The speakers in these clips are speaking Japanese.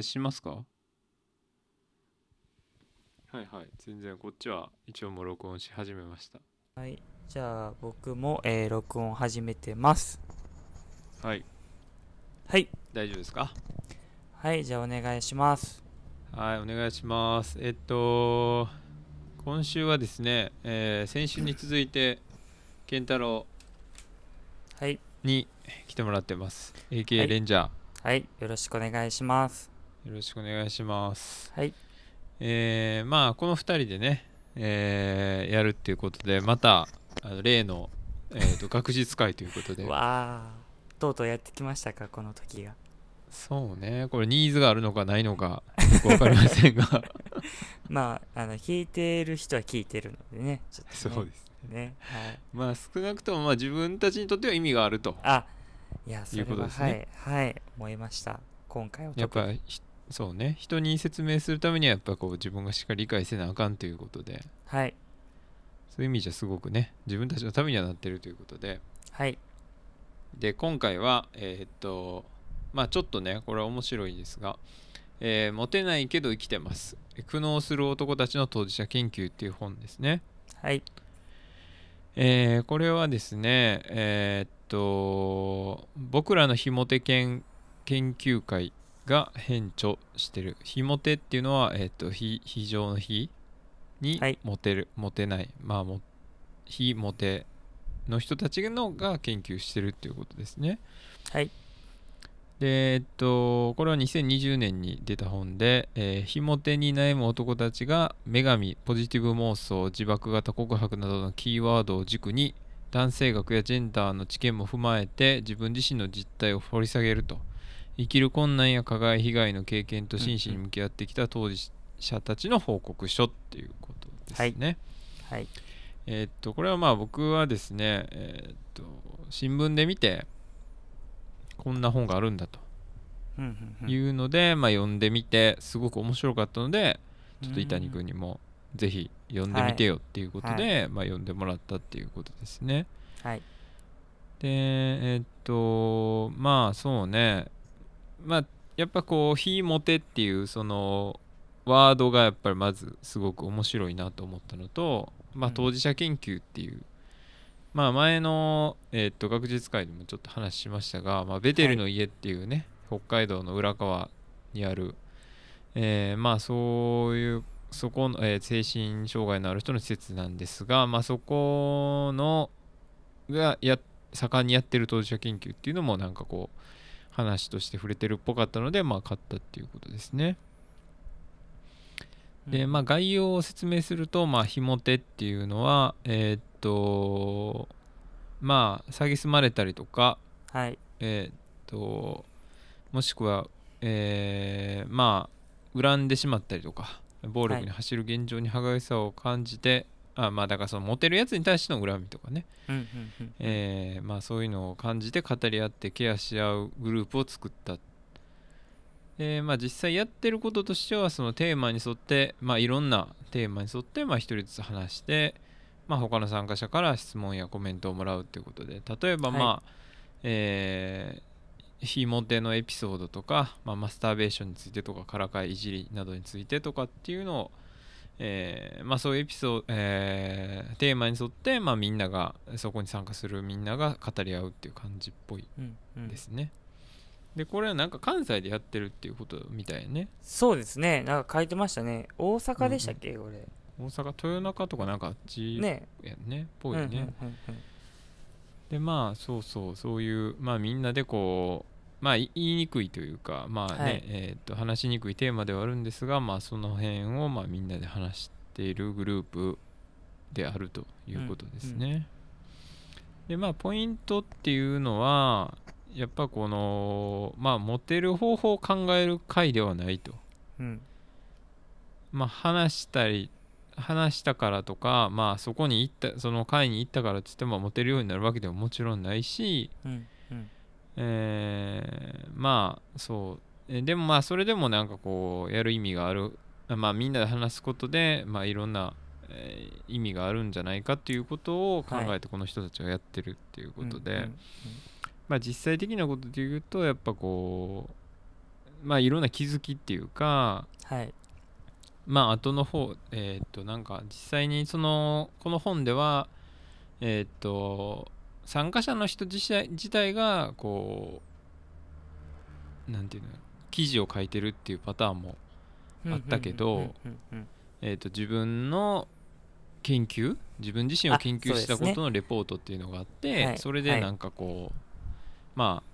しますか？はいはい。全然こっちは一応もう録音し始めました。はい、じゃあ僕も、えー録音始めてます。はい。はい、大丈夫ですか？はい、じゃあお願いします。はいお願いします。えっと今週はですね、えー先週に続いて健太郎はい、に来てもらってます。は AKA いレンジャー、はい、よろしくお願いします。よろしくお願いしますはい、えーまあこの2人でね、えーやるっていうことでまたあの例の、えー、と学術会ということでわあ、とうとうやってきましたか、この時が。そうねこれニーズがあるのかないのかよく分かりませんが まあ、あの、聞いてる人は聞いてるのでね、ちょっと、ね。そうですね。はい。まあ少なくともまあ自分たちにとっては意味があるとあ、いや、それいうことは、ですねはい、はい、思いました。今回はやっぱひそうね。人に説明するためにはやっぱこう自分がしっかり理解せなあかんということで。はい、そういう意味じゃすごくね。自分たちのためにはなってるということで。はい、で今回はえーっとまあちょっとねこれは面白いですが、えーモテないけど生きてます。苦悩する男たちの当事者研究っていう本ですね。はい、えーこれはですねえーっと僕らのひもて研研究会が編著してる。ひもてっていうのはえーっと非非常の非にはい。モテる、モテない。まあも非モテの人たちのが研究してるっていうことですね。はい、でえっとこれは2020年に出た本で、えー、ひも手に悩む男たちが女神ポジティブ妄想自爆型告白などのキーワードを軸に男性学やジェンダーの知見も踏まえて自分自身の実態を掘り下げると生きる困難や加害被害の経験と真摯に向き合ってきた当事者たちの報告書っていうことですね。はい、えーっとこれはまあ僕はですね、えーっと新聞で見てこんな本があるんだと。いうので、まあ、読んでみてすごく面白かったのでちょっと伊谷君にもぜひ読んでみてよっていうことで、まあ、読んでもらったっていうことですね。はい、でえーっとまあそうねまあやっぱこう「非モテ」っていうそのワードがやっぱりまずすごく面白いなと思ったのと、まあ、うん。当事者研究っていう、まあ前の、えーっと学術会でもちょっと話しましたが、まあ、ベテルの家っていうね、北海道の浦川にある、えーまあそういうそこの、えー精神障害のある人の施設なんですが、まあ、そこのがや盛んにやってる当事者研究っていうのもなんかこう話として触れてるっぽかったのでまあ買ったっていうことですね。でまあ概要を説明するとまあひも手っていうのはえーっとまあ蔑まれたりとかはい、えーっともしくはえーまあ恨んでしまったりとか暴力に走る現状に歯がゆさを感じて、あまあだからそのモテるやつに対しての恨みとかね。そういうのを感じて語り合ってケアし合うグループを作った。でまあ、実際やってることとしてはそのテーマに沿って、まあ、いろんなテーマに沿ってまあ一人ずつ話して、まあ、他の参加者から質問やコメントをもらうということで。例えば、はい。まあえー、非モテのエピソードとか、まあ、マスターベーションについてとかからかいいじりなどについてとかっていうのをえーまあ、そういうエピソード、えーテーマに沿って、まあ、みんながそこに参加するみんなが語り合うっていう感じっぽいうん、うん。ですね。でこれはなんか関西でやってるっていうことみたいね。そうですね、なんか書いてましたね。大阪でしたっけ、これ。大阪豊中とかなんかあっちね。やんねぽいね。うんうんうんうんでまあそうそうそういうまあみんなでこうまあい言いにくいというかまあね、はいえーっと話しにくいテーマではあるんですがまあその辺をまあみんなで話しているグループであるということですね。でまあポイントっていうのはやっぱこのまあモテる方法を考える回ではないと。うんまあ話したり話したからとかまあそこに行ったその会に行ったからっつってもモテるようになるわけでももちろんないし、うんうんえーまあそうえでもまあそれでもなんかこうやる意味があるまあみんなで話すことでまあいろんな、えー意味があるんじゃないかっていうことを考えてこの人たちがやってるっていうことで、うんうんまあ実際的なことで言うとやっぱこまあいろんな気づきっていうかはい。まあ後の方えーっとなんか実際にそのこの本ではえーっと参加者の人自体自体がこうなんていうの記事を書いてるっていうパターンもあったけどえー、と自分の研究自分自身をあ研究したことのレポートっていうのがあってはい。それでなんかこう、まあ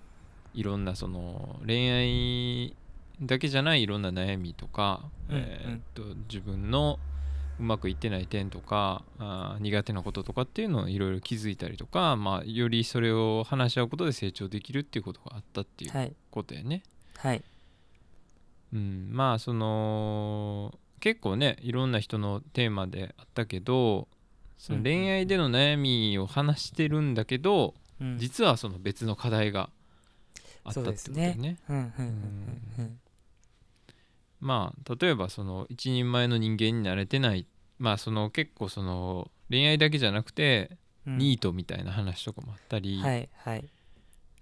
いろんなその恋愛だけじゃないいろんな悩みとか、うん。えーと自分のうまくいってない点とかあー苦手なこととかっていうのをいろいろ気づいたりとか、まあ、よりそれを話し合うことで成長できるっていうことがあったっていうはい。ことやね。はい。うん、まあその結構ねいろんな人のテーマであったけどそのうん恋愛での悩みを話してるんだけど、うん。実はその別の課題があったってことね。うんうんうんうんまあ例えばその一人前の人間になれてないまあその結構その恋愛だけじゃなくて、うん。ニートみたいな話とかもあったり、はいはい。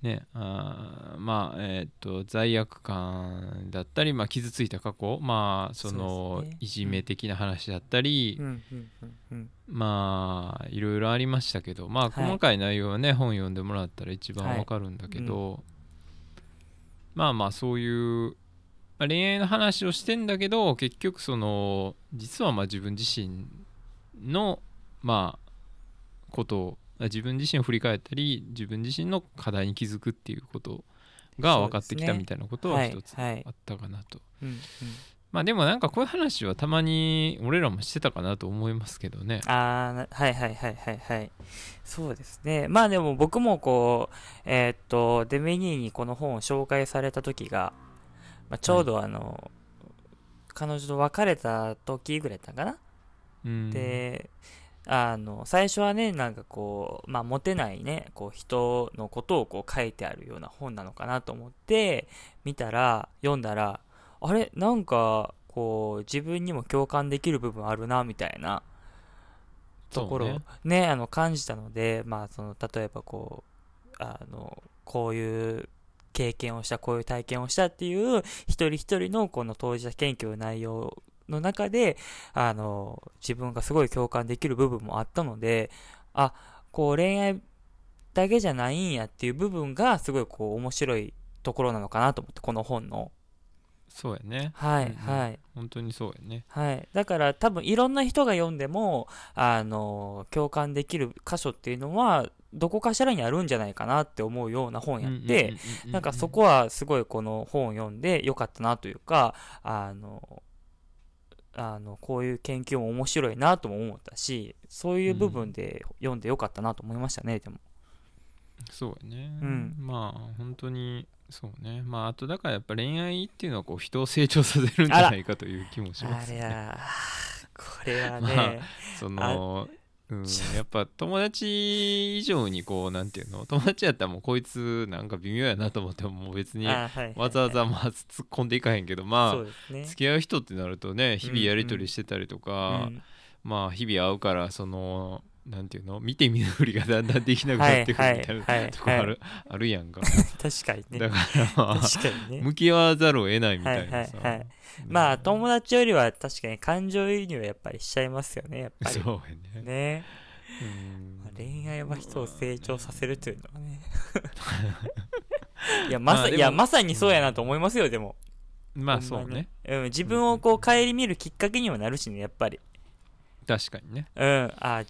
ねあーまあえーっと罪悪感だったり、まあ、傷ついた過去まあそのいじめ的な話だったり、うん。うんうんうん。まあいろいろありましたけどまあはい。細かい内容はね、本読んでもらったら一番わかるんだけど、まあまあそういう、まあ恋愛の話をしてんだけど結局その実はまあ自分自身のまあことを自分自身を振り返ったり自分自身の課題に気づくっていうことが分かってきたみたいなことは一つあったかなと。まあでもなんかこういう話はたまに俺らもしてたかなと思いますけどね。ああなはいはいはいはいはい。そうですね。まあでも僕もこうえーっとデメニーにこの本を紹介された時が、まあ、ちょうどあの、彼女と別れた時ぐらいだったかな、うん、であの最初はねなんかこうまあモテないねこう人のことをこう書いてあるような本なのかなと思って見たら読んだらあれ？なんかこう自分にも共感できる部分あるなみたいなところをね。ねあの感じたのでまあその例えばこうあのこういう経験をしたこういう体験をしたっていう一人一人のこの当事者研究の内容の中であの自分がすごい共感できる部分もあったのであこう恋愛だけじゃないんやっていう部分がすごいこう面白いところなのかなと思ってこの本のそうやね。はい、うんうんはい本当にそうやね。はい。だから多分いろんな人が読んでも、あの、共感できる箇所っていうのは、どこかしらにあるんじゃないかなって思うような本やって、なんかそこはすごいこの本を読んでよかったなというか、あの、あの、こういう研究も面白いなとも思ったし、そういう部分で読んでよかったなと思いましたね、でも。そうやね。うんまあ本当にそうね。まああとだからやっぱ恋愛っていうのはこう人を成長させるんじゃないかという気もしまあすね。れや、これは まね、そのうん、やっぱ友達以上にこうなんていうの？友達やったらもうこいつなんか微妙やなと思ってももう別にわざわざまあ突っ込んでいかへんけどまあ。付き合う人ってなるとね日々やり取りしてたりとか、うん。まあ日々会うからそのなんていうの？見て見ぬふりがだんだんできなくなってくるみたいなはいはいとこあるあるやんか。確かにね。だからまあ確かにね。向き合わざるを得ないみたいなさ、はいはいはい。まあ友達よりは確かに感情移入はやっぱりしちゃいますよねやっぱり。そうやね。ね。恋愛は人を成長させるというのはね。いやまさ、いやまさにそうやなと思いますよでも、まあそうね。うん、自分をこう顧みるきっかけにもなるしねやっぱり。確かにね。うん。あ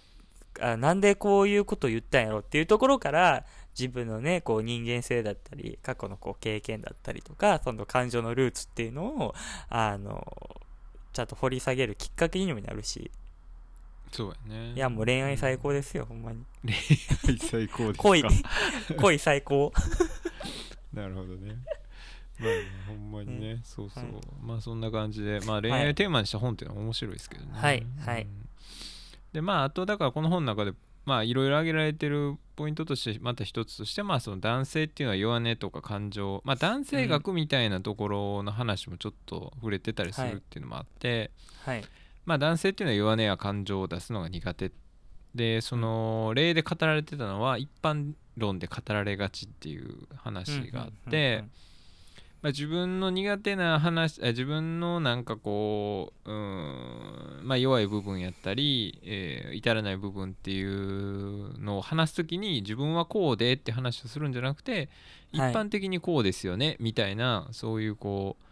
あなんでこういうことを言ったんやろっていうところから自分のねこう人間性だったり過去のこう経験だったりとかその感情のルーツっていうのをあのちゃんと掘り下げるきっかけにもなるし。そうやね。いやもう恋愛最高ですよ、ほんまに。恋愛最高ですか？恋。恋最高。なるほどね。まあねほんまにね。そうそう、はいまあそんな感じで。まあ恋愛をテーマにした本っていうのは面白いですけどね。はいはい。うんでまああとだからこの本の中でまあいろいろ挙げられてるポイントとしてまた一つとしてまあその男性っていうのは弱音とか感情まあ男性学みたいなところの話もちょっと触れてたりするっていうのもあって、はい。まあ男性っていうのは弱音や感情を出すのが苦手。でその例で語られてたのは一般論で語られがちっていう話があって、まあ、自分の苦手な話あ自分のなんかこううーん、まあ、弱い部分やったり、えー至らない部分っていうのを話す時に自分はこうでって話をするんじゃなくて一はい。般的にこうですよね、みたいなそういうこう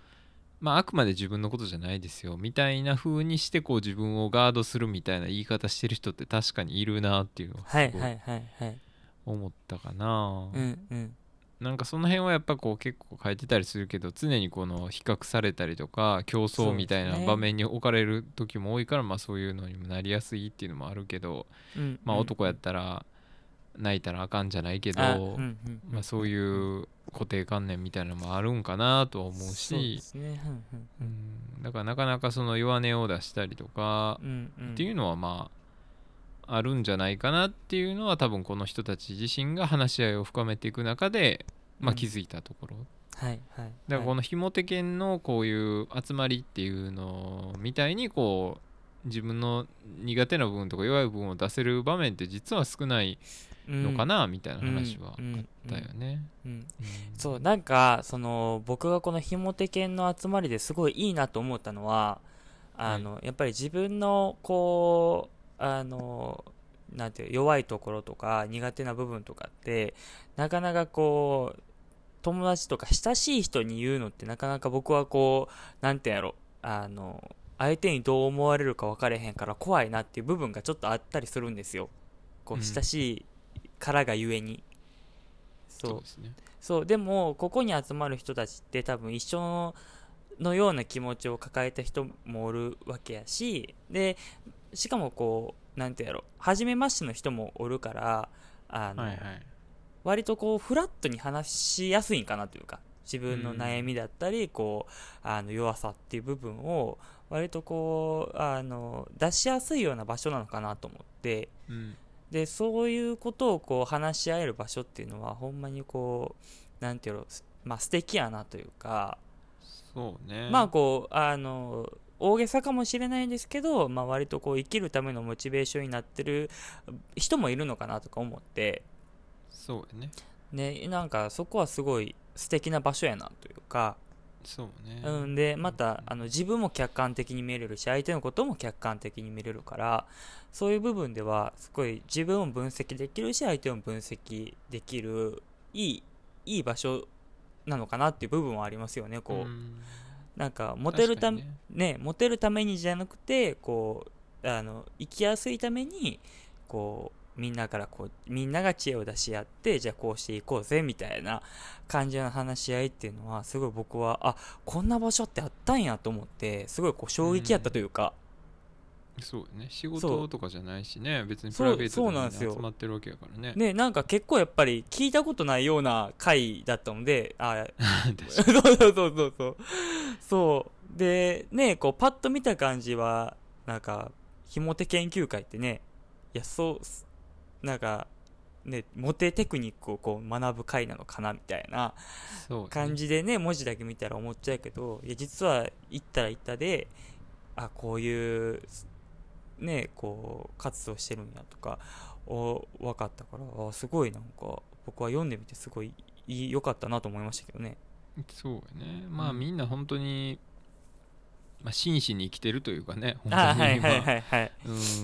まああくまで自分のことじゃないですよみたいな風にしてこう自分をガードするみたいな言い方してる人って確かにいるなっていうのをすごはいはいはいはい。思ったかな、うんうんなんかその辺はやっぱこう結構書いてたりするけど常にこの比較されたりとか競争みたいな場面に置かれる時も多いからまあそういうのにもなりやすいっていうのもあるけどうんまあ男やったら泣いたらあかんじゃないけどまあそういう固定観念みたいなのもあるんかなとは思うしだからなかなかその弱音を出したりとかっていうのはまああるんじゃないかなっていうのは多分この人たち自身が話し合いを深めていく中でまあ気づいたところ。はいはい。だからこのひもて犬のこういう集まりっていうのみたいにこう自分の苦手な部分とか弱い部分を出せる場面って実は少ないのかなみたいな話はあったよね。うん。うんそうなんかその僕がこのひもて犬の集まりですごいいいなと思ったのはあの、やっぱり自分のこうあのなんて弱いところとか苦手な部分とかってなかなかこう友達とか親しい人に言うのってなかなか僕はこうなんていうんやろあの相手にどう思われるか分かれへんから怖いなっていう部分がちょっとあったりするんですよ。こう親しいからがゆえに、そう。そう。そう。でもここに集まる人たちって多分一緒ののような気持ちを抱えた人もおるわけやしでしかもこうなんてやろ。初めましての人もおるからあの、はいはい。割とこうフラットに話しやすいんかなというか自分の悩みだったり、こうあの弱さっていう部分を割とこうあの出しやすいような場所なのかなと思って。うん。でそういうことをこう話し合える場所っていうのはほんまにこうなんていうのまあ素敵やなというか、そうね。まあこうあの大げさかもしれないんですけど、まあ、割とこう生きるためのモチベーションになってる人もいるのかなとか思って。そうやね。ねなんかそこはすごい素敵な場所やなというか、そうね。うん、でまたあの自分も客観的に見れるし相手のことも客観的に見れるからそういう部分ではすごい自分を分析できるし相手を分析できるいいいい場所なのかなっていう部分はありますよねこう、んなんかモテるため確かにね。モテるためにじゃなくてこうあの生きやすいためにこうみんなからこうみんなが知恵を出し合ってじゃあこうしていこうぜみたいな感じの話し合いっていうのはすごい僕はあこんな場所ってあったんやと思ってすごいこう衝撃やったというか、そうやね。仕事とかじゃないしね。別にプライベートで集まってるわけやからね。ねなんか結構やっぱり聞いたことないような回だったのであ そう そうそうそうそう。そう。で、ね、こう、パッと見た感じは、なんか、ひもて研究会ってね、いや、そう、なんか、ね、モテテクニックをこう学ぶ会なのかなみたいな感じでね、文字だけ見たら思っちゃうけど、いや、実は行ったら行ったで、あ、こういう、ね、こう、活動してるんやとか、お分かったから、あすごいなんか、僕は読んでみてすごいいい良かったなと思いましたけどね。そうやね。まあうん。みんな本当に、まあ、真摯に生きてるというかね本当 あ、にはいはい。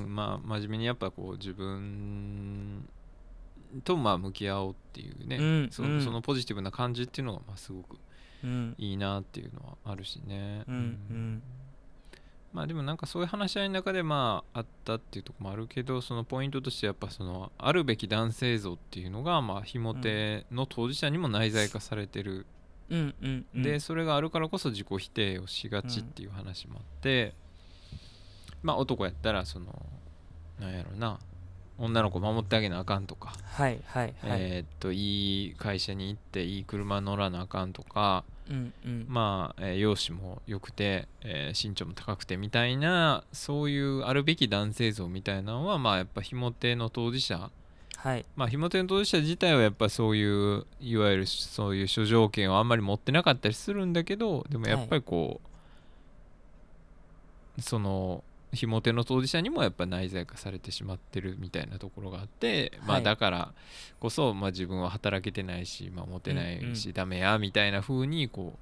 まあ真面目にやっぱこう自分とまあ向き合おうっていうね、うんそうん。そのポジティブな感じっていうのがまあすごくうん。いいなっていうのはあるしね、うん。うんまあでもなんかそういう話し合いの中でまああったっていうところもあるけどそのポイントとしてやっぱそのあるべき男性像っていうのがまあひも手の当事者にも内在化されてるうんうんうん。でそれがあるからこそ自己否定をしがちっていう話もあって、まあ男やったらそのなんやろな女の子守ってあげなあかんとか、はいはいはい。えーっといい会社に行っていい車乗らなあかんとかうんうん。まあ、えー容姿も良くて、えー身長も高くてみたいなそういうあるべき男性像みたいなのはまあやっぱひも手の当事者はい。まあひも手の当事者自体はやっぱそういういわゆるそういう諸条件をあんまり持ってなかったりするんだけどでもやっぱりこう、そのひも手の当事者にもやっぱ内在化されてしまってるみたいなところがあって、まあはいだからこそ、まあ、自分は働けてないし、まあ、モテないし、うんうんダメやみたいな風にこ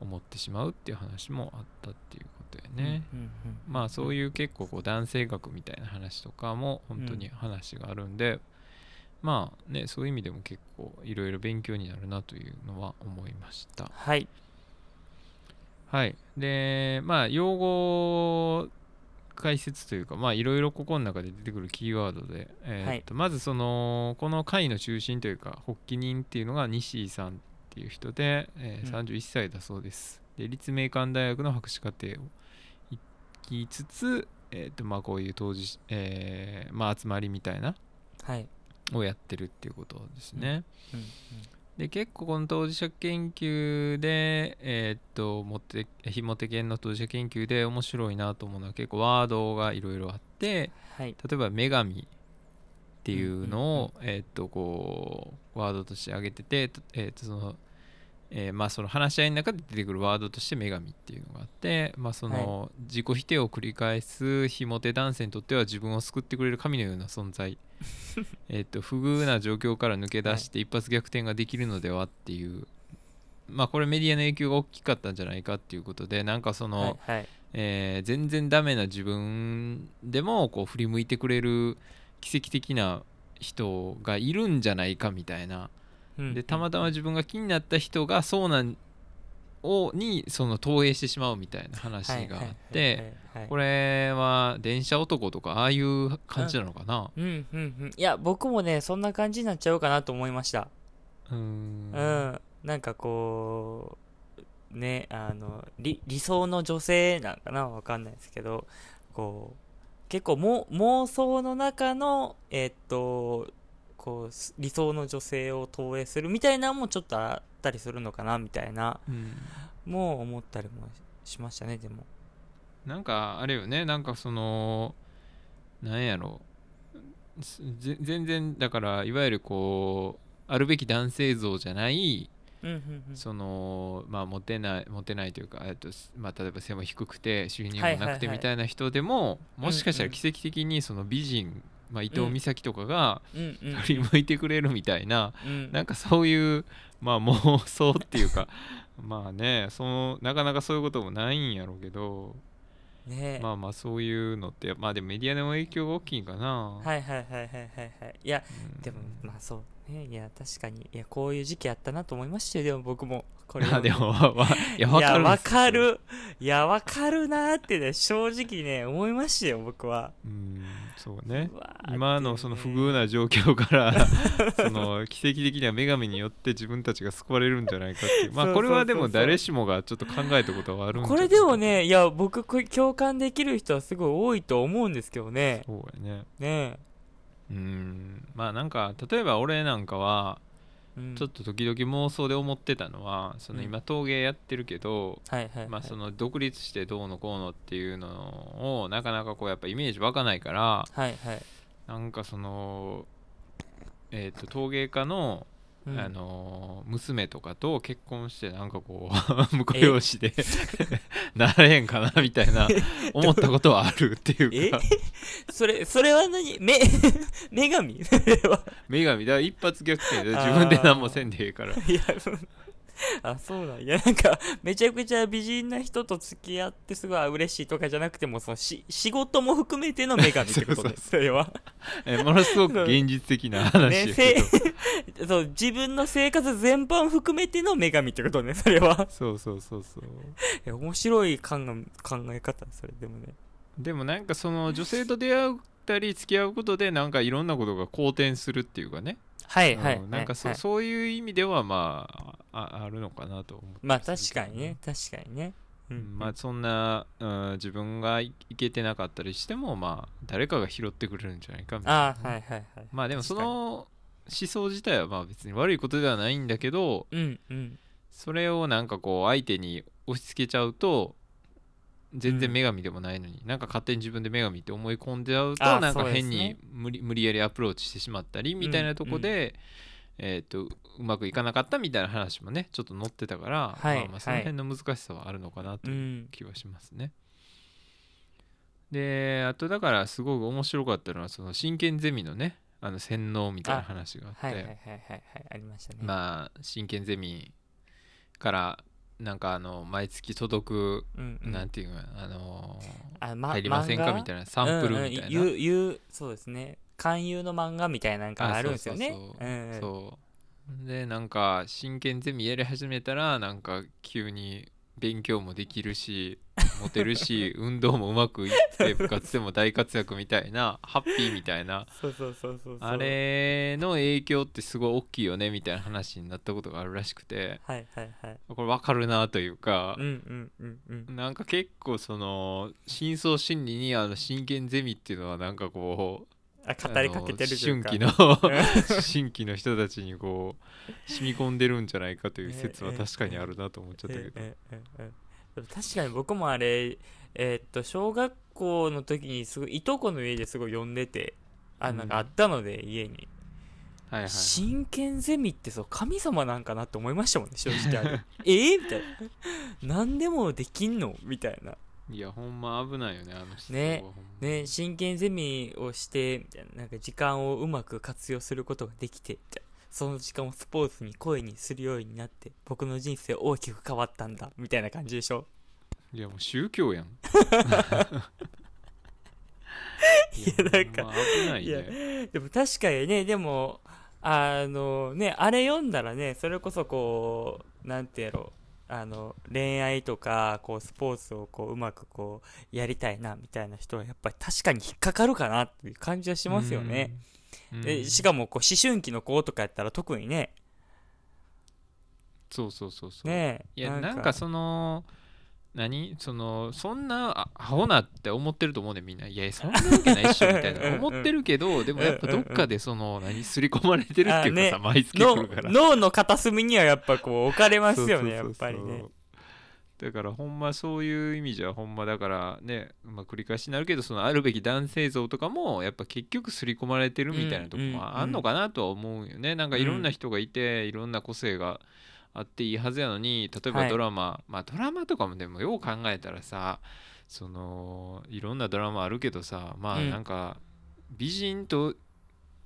う思ってしまうっていう話もあったっていうことやね、うんうんうんまあそういう結構こう男性学みたいな話とかも本当に話があるんで、まあねそういう意味でも結構いろいろ勉強になるなというのは思いました。はい。はい。でまあ用語解説というかまあいろいろここの中で出てくるキーワードで、えーっとまずそのこの会の中心というか発起人っていうのが西井さんっていう人で、えーうん。31歳だそうです。で立命館大学の博士課程を行きつつ、えーっとまあこういう当時、えーまあ、集まりみたいなはい。をやってるっていうことですね、うんで結構この当事者研究でえーっとモテひもて犬の当事者研究で面白いなと思うのは結構ワードがいろいろあってはい。例えば女神っていうのを、えーっとこうワードとして挙げてて、えーっとそのえーまあその話し合いの中で出てくるワードとして女神っていうのがあって、まあ、その自己否定を繰り返すひもて男性にとっては自分を救ってくれる神のような存在。えっと不遇な状況から抜け出して一発逆転ができるのではっていう、まあこれメディアの影響が大きかったんじゃないかっていうことでなんかその、はえー全然ダメな自分でもこう振り向いてくれる奇跡的な人がいるんじゃないかみたいなうんでたまたま自分が気になった人がそうなんをにその投影してしまうみたいな話があってこれれは電車男とかああいう感じなのかな？うんうんうん。いや僕もねそんな感じになっちゃうかなと思いました。うーうん。んなんかこうねあの理理想の女性なんかなわかんないですけどこう結構も妄想の中のえっとこうす理想の女性を投影するみたいなのもちょっとあったりするのかなみたいなうん。もう思ったりもしましたねでも。なんかあれよね。なんかそのなんやろ。全然だからいわゆるこうあるべき男性像じゃないそのまあモテないモテないというか、えっとすまあ、例えば背も低くて収入もなくてみたいな人でも、もしかしたら奇跡的にその美人、まあ、伊藤美咲とかが振り向いてくれるみたいな、うん。なんかそういう、まあ、妄想っていうか まあねそのなかなかそういうこともないんやろうけどね。まあまあそういうのってまあでもメディアの影響が大きいんかな、はいはいはいはいはいはい。いやうん。でもまあそうね。いや確かに。いやこういう時期あったなと思いましたよ。でも僕も。これあ でもわわいやわかるんわかる。いやわかるなーってね正直ね思いましたよ僕は。うんそうね。今のその不遇な状況から その奇跡的な女神によって自分たちが救われるんじゃないかっていう。まあこれはでも誰しもがちょっと考えたことはあるんこれでもねいや僕共感できる人はすごい多いと思うんですけどね。そうやね。ね。うん。まあなんか例えば俺なんかはちょっと時々妄想で思ってたのはそのうん。今陶芸やってるけど、独立してどうのこうのっていうのをなかなかこうやっぱイメージ湧かないからはいはい。なんかそのえっ、と陶芸家のうん。あのー娘とかと結婚してなんかこう 婿養子で なれへんかなみたいな 思ったことはあるっていうか。それそれは何？め女神？女神。だから一発逆転で自分で何もせんでええから。いや、うん あ、そうなんや。なんか、めちゃくちゃ美人な人と付き合ってすごい嬉しいとかじゃなくても、そのし仕事も含めての女神ってことね。そうそれは。えものすごく現実的な話ね、やせそう、自分の生活全般含めての女神ってことね、それは。そうそうそうそういや面白い考え考え方、それでもね。でもなんかその女性と出会ったり付き合うことでなんかいろんなことが好転するっていうかね、はいはい。うんなんかそ,、はいそういう意味ではまあああるのかなと思ってまあ確かにね、確かにね。ううんまあそんな、うん、自分がいいけてなかったりしてもまあ誰かが拾ってくれるんじゃないかみたいなああ、はいはいはい。まあでもその思想自体はまあ別に悪いことではないんだけどうんうん。それをなんかこう相手に押し付けちゃうと全然女神でもないのに、なんか勝手に自分で女神って思い込んじゃうとあなんか変にね無理無理やりアプローチしてしまったりみたいなとこで、えー、とうまくいかなかったみたいな話もねちょっと載ってたから、はいまあ、まあその辺の難しさはあるのかなとう。いうん気はしますね。であとだからすごく面白かったのはその真剣ゼミのねあの洗脳みたいな話があってはいはいはいはいはい。ありましたね。まあ真剣ゼミからなんかあの毎月届く、うんうん。なんていうのあのあ、ま、入りませんか？みたいなサンプルみたいな、うんうん、言う言うそうですね。勧誘の漫画みたいななんかあるんですよね。そう。でなんか真剣ゼミやり始めたらなんか急に勉強もできるしモテるし 運動もうまくいって部活でも大活躍みたいなハッピーみたいなあれの影響ってすごい大きいよねみたいな話になったことがあるらしくてはいはいはい。これ分かるなというかうんうんうんうん。なんか結構その深層心理にあの真剣ゼミっていうのはなんかこうあ語りかけてる春期の思春期の人たちにこう染み込んでるんじゃないかという説は確かにあるなと思っちゃったけど。確かに僕もあれえーっと小学校の時にすごいいとこの家ですごい呼んでてあなんかあったので、家にはいはい真剣ゼミってそう神様なんかなって思いましたもんね正直あれえーみたいな何でもできんのみたいないやほんま危ないよねあの人ねね真剣ゼミをしてななんか時間をうまく活用することができてその時間をスポーツに声にするようになって僕の人生大きく変わったんだみたいな感じでしょ？いやもう宗教やん。いやなんか危ないね。でも確かにねでもあのねあれ読んだらねそれこそこうなんてやろうあの恋愛とかこうスポーツをこううまくこうやりたいなみたいな人はやっぱり確かに引っかかるかなっていう感じはしますよね、うん。でしかもこう思春期の子とかやったら特にね。そうそうそうそう。ねいやなんかその何？そのそんなあアホなって思ってると思うねみんな。いやそんなわけないっしょみたいな。思ってるけどでもやっぱどっかでその何刷り込まれてるっていうかさ、あね。毎月来のるから。脳の片隅にはやっぱこう置かれますよねやっぱりね。だからほんまそういう意味じゃほんまだからね、まあ、繰り返しになるけどそのあるべき男性像とかもやっぱ結局刷り込まれてるみたいなとこもあんのかなとは思うよね、なんかいろんな人がいていろんな個性があっていいはずやのに例えはい。ばドラマ、まあドラマとかもでもよう考えたらさそのいろんなドラマあるけどさまあうん。なんか美人と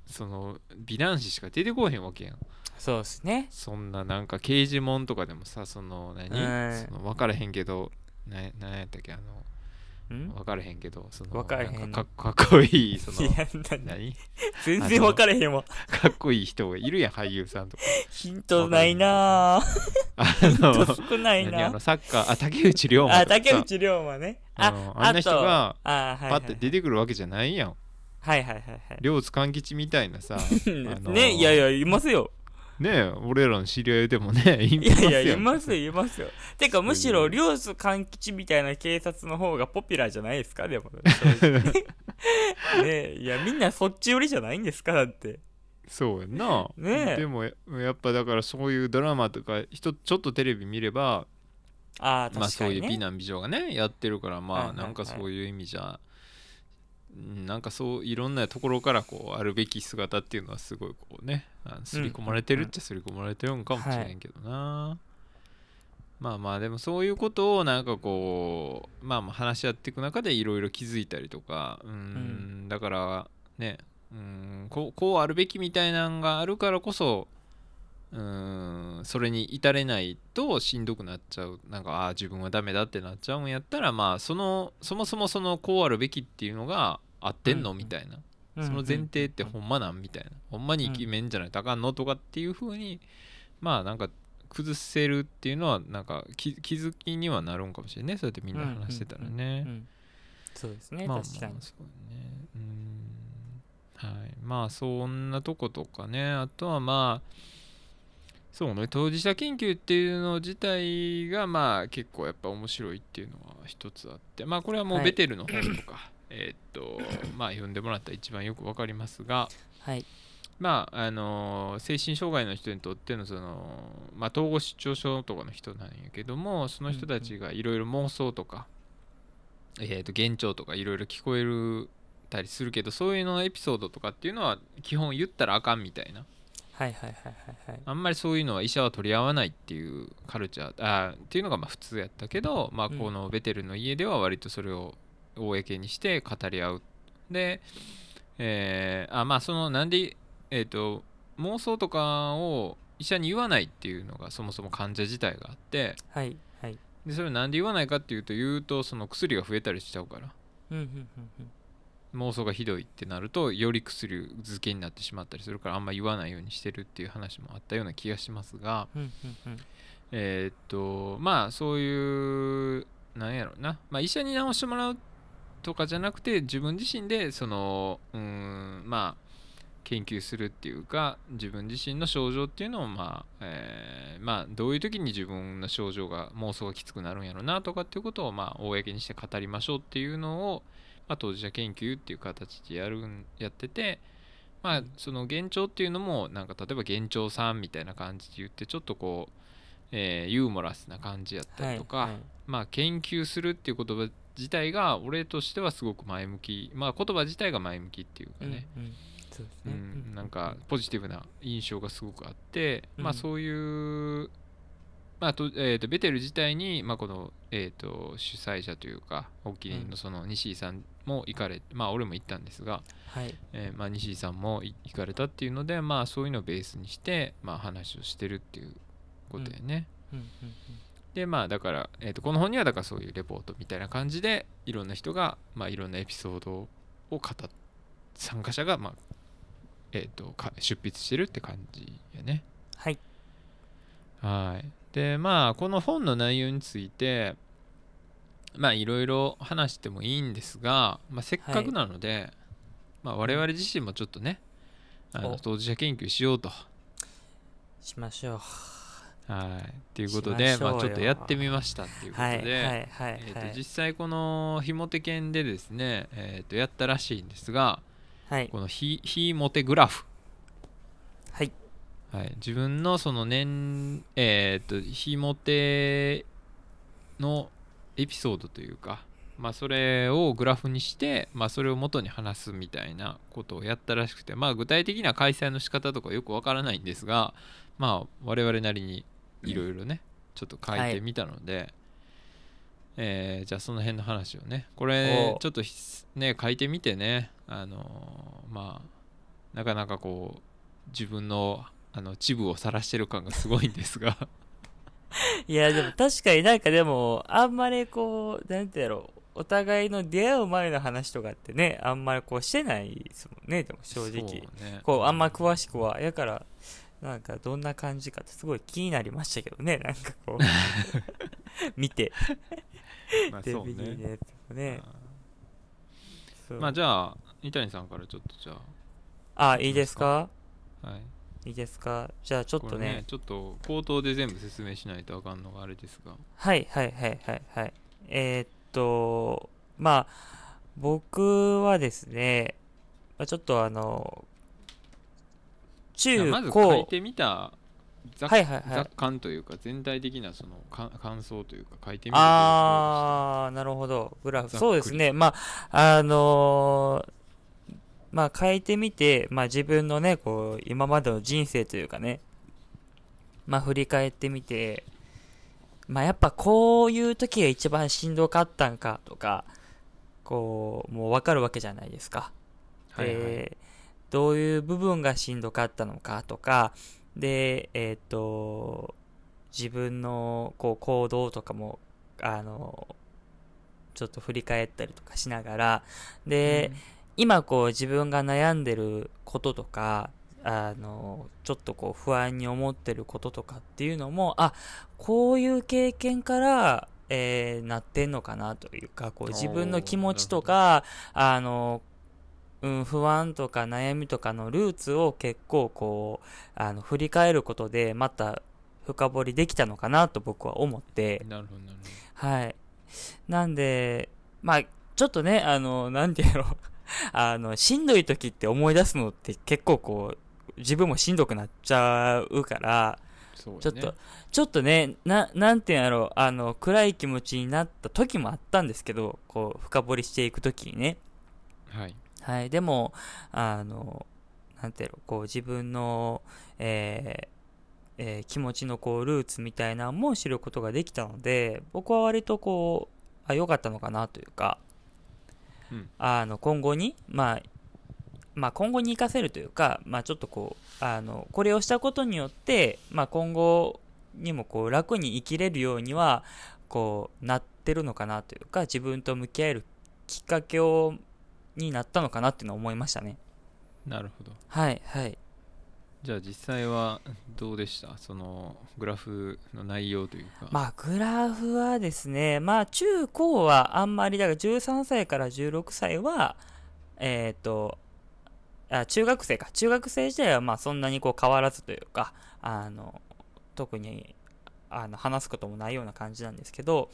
その美男子しか出てこへんわけやん。そうですね。そんななんか刑事もんとかでもさその何、うん。その分からへんけどな何やったっけあのん分からへんけどその分からへんかっこいいそのいやな何？全然分かれへんわ。かっこいい人がいるやん俳優さんとか。ヒントないなぁ。あの少ないな。何？あのサッカーあ竹内涼真あ竹内涼真ね。あのあんな人がああはいパはい。ッて出てくるわけじゃないやん。はいはいはいはい。両津勘吉みたいなさ あのーねいやいやいますよねえ俺らの知り合いでもね いいますやいやいますよいますよ。てかむしろ両津勘吉みたいな警察の方がポピュラーじゃないですか？でも ねいやみんなそっち寄りじゃないんですかだって。そうやんな。ねえ。でもややっぱだからそういうドラマとか人ちょっとテレビ見ればああまあそういう確かにね。美男美女がねやってるからまあなんかそういう意味じゃうんなんかそういろんなところからこうあるべき姿っていうのはすごいこうね刷り込まれてるっちゃ刷り込まれてるんかもしれんけどな、まあまあでもそういうことをなんかこうまあまあ話し合っていく中でいろいろ気づいたりとかうんだからねうんこうこうあるべきみたいなのがあるからこそうーんそれに至れないとしんどくなっちゃう。なんかああ自分はダメだってなっちゃうんやったらまあそのそもそもそのこうあるべきっていうのが合ってんの、うん。みたいな、うん。その前提ってほんまなん？みたいな。ほんまにイケメンじゃないとあかんの？とかっていう風にまあなんか崩せるっていうのはなんか気気づきにはなるんかもしれないね。そうやってみんな話してたらね、うんそうですね、まあまあ確かに。そうね。うん。はい。まあそんなとことかね。あとはまあそうね。当事者研究っていうの自体がまあ結構やっぱ面白いっていうのは一つあって。まあこれはもうはい。ベテルの本とか、えーっと まあ読んでもらったら一番よくわかりますがはい。まああの精神障害の人にとってのそのまあ統合失調症とかの人なんやけどもその人たちがいろいろ妄想とか、えー、と幻聴とかいろいろ聞こえるたりするけどそういうのエピソードとかっていうのは基本言ったらあかんみたいな。はいはいはいはいはい。あんまりそういうのは医者は取り合わないっていうカルチャーあーっていうのがまあ普通やったけど、まあ、うん。このベテルの家では割とそれを公にして語り合う。で、えーあまあそのなんでえっ、と妄想とかを医者に言わないっていうのがそもそも患者自体があってはいはい。でそれをなんで言わないかっていうと言うとその薬が増えたりしちゃうから。うんうんうんうん。妄想がひどいってなるとより薬漬けになってしまったりするからあんま言わないようにしてるっていう話もあったような気がしますがうんうんうん。えーっとまあそういうなんやろうな、まあ、医者に治してもらうとかじゃなくて自分自身でそのうーんまあ研究するっていうか自分自身の症状っていうのをまあ、えーまあどういう時に自分の症状が妄想がきつくなるんやろうなとかっていうことをまあ公にして語りましょうっていうのを、まあ、当事者研究っていう形でやるんやっててまあその幻聴っていうのもなんか例えば幻聴さんみたいな感じで言ってちょっとこう、えーユーモラスな感じやったりとか、はいはい。まあ研究するっていう言葉自体が俺としてはすごく前向きまあ言葉自体が前向きっていうかね、うんうん。そうですうねん、なんかポジティブな印象がすごくあって、うん。まあそういう、まあとえー、とベテル自体に、まあ、この、えー、と主催者というか大きいのその西井さんも行かれまあ俺も行ったんですが、はい。えーまあ、西井さんもい行かれたっていうのでまあそういうのをベースにして、まあ、話をしてるっていうことやね。うんうんでまあだから、えー、とこの本にはだからそういうレポートみたいな感じでいろんな人が、まあ、いろんなエピソードを語っ参加者が、まあえー、とか出筆してるって感じやね。はい。はい。でまあこの本の内容についてまあいろいろ話してもいいんですが、まあ、せっかくなので、まあ、我々自身もちょっとねあのお。当事者研究しようと。しましょうはい、っていうことしでままあ、ちょっとやってみましたっていうことで、実際このひもて犬でですね、えー、とやったらしいんですがはい。このひひもてグラフ、はい。はい、自分のその年えっ、とひもてのエピソードというかまあそれをグラフにして、まあ、それを元に話すみたいなことをやったらしくてまあ具体的な開催の仕方とかよくわからないんですがまあ我々なりにいろいろねちょっと書い。てみたので、えーじゃあその辺の話をねこれお。ちょっとひね書いてみてねあのーまあなかなかこう自分のあの恥部を晒してる感がすごいんですが。いやでも確かになんかでもあんまりこうなんてやろうお互いの出会う前の話とかってねあんまりこうしてないですもんねでも正直。ね。こうあんま詳しくはやからなんかどんな感じかってすごい気になりましたけどね。なんかこう。見て。まあそうね。ね。まあじゃあ伊谷さんからちょっとじゃあ。いいですか？あはい。いいですか？じゃあちょっことれねねちょっと口頭で全部説明しないとあかんのがあれですが。はいはいはいはいはい。えーっとまあ僕はですねまあちょっとあの中まず書高いてみたざはいはいはい。雑感というか全体的なそのか感想というか書いてみてああなるほど。グラフ。そうですね。まああのーまあ書いてみて、まあ、自分のねこう今までの人生というかね。まあ振り返ってみて。まあやっぱこういう時が一番しんどかったんかとかこうもう分かるわけじゃないですか。はいはい。でどういう部分がしんどかったのかとかでえっ、と自分のこう行動とかもあのちょっと振り返ったりとかしながらで、今こう自分が悩んでることとかあのちょっとこう不安に思ってることとかっていうのもあこういう経験から、えーなってんのかなというかこう自分の気持ちとかあの、うん、不安とか悩みとかのルーツを結構こうあの振り返ることでまた深掘りできたのかなと僕は思って。なるほどなるはい。なんで、まあ、ちょっとね、あの、なんていうの、あの、しんどい時って思い出すのって結構こう、自分もしんどくなっちゃうから、ほどちょっと、ちょっとね、な、なんていうんやろ。う、あの、暗い気持ちになった時もあったんですけど、こう、深掘りしていく時にね。はいはい。でも、あの、なんていうの、こう、自分の、えーえー気持ちのこうルーツみたいなのも知ることができたので僕は割とこうあ良かったのかなというか、うんあの今後にまあまあ、今後に生かせるというか、まあ、ちょっとこうあのこれをしたことによって、まあ、今後にもこう楽に生きれるようにはこうなってるのかなというか自分と向き合えるきっかけをになったのかなっていうのは思いましたね。なるほど。はいはい。じゃあ実際はどうでした？そのグラフの内容というか。まあグラフはですねまあ中高はあんまりだから13歳から16歳はえっ、とあ中学生か。中学生時代はまあそんなにこう変わらずというかあの特にあの話すこともないような感じなんですけど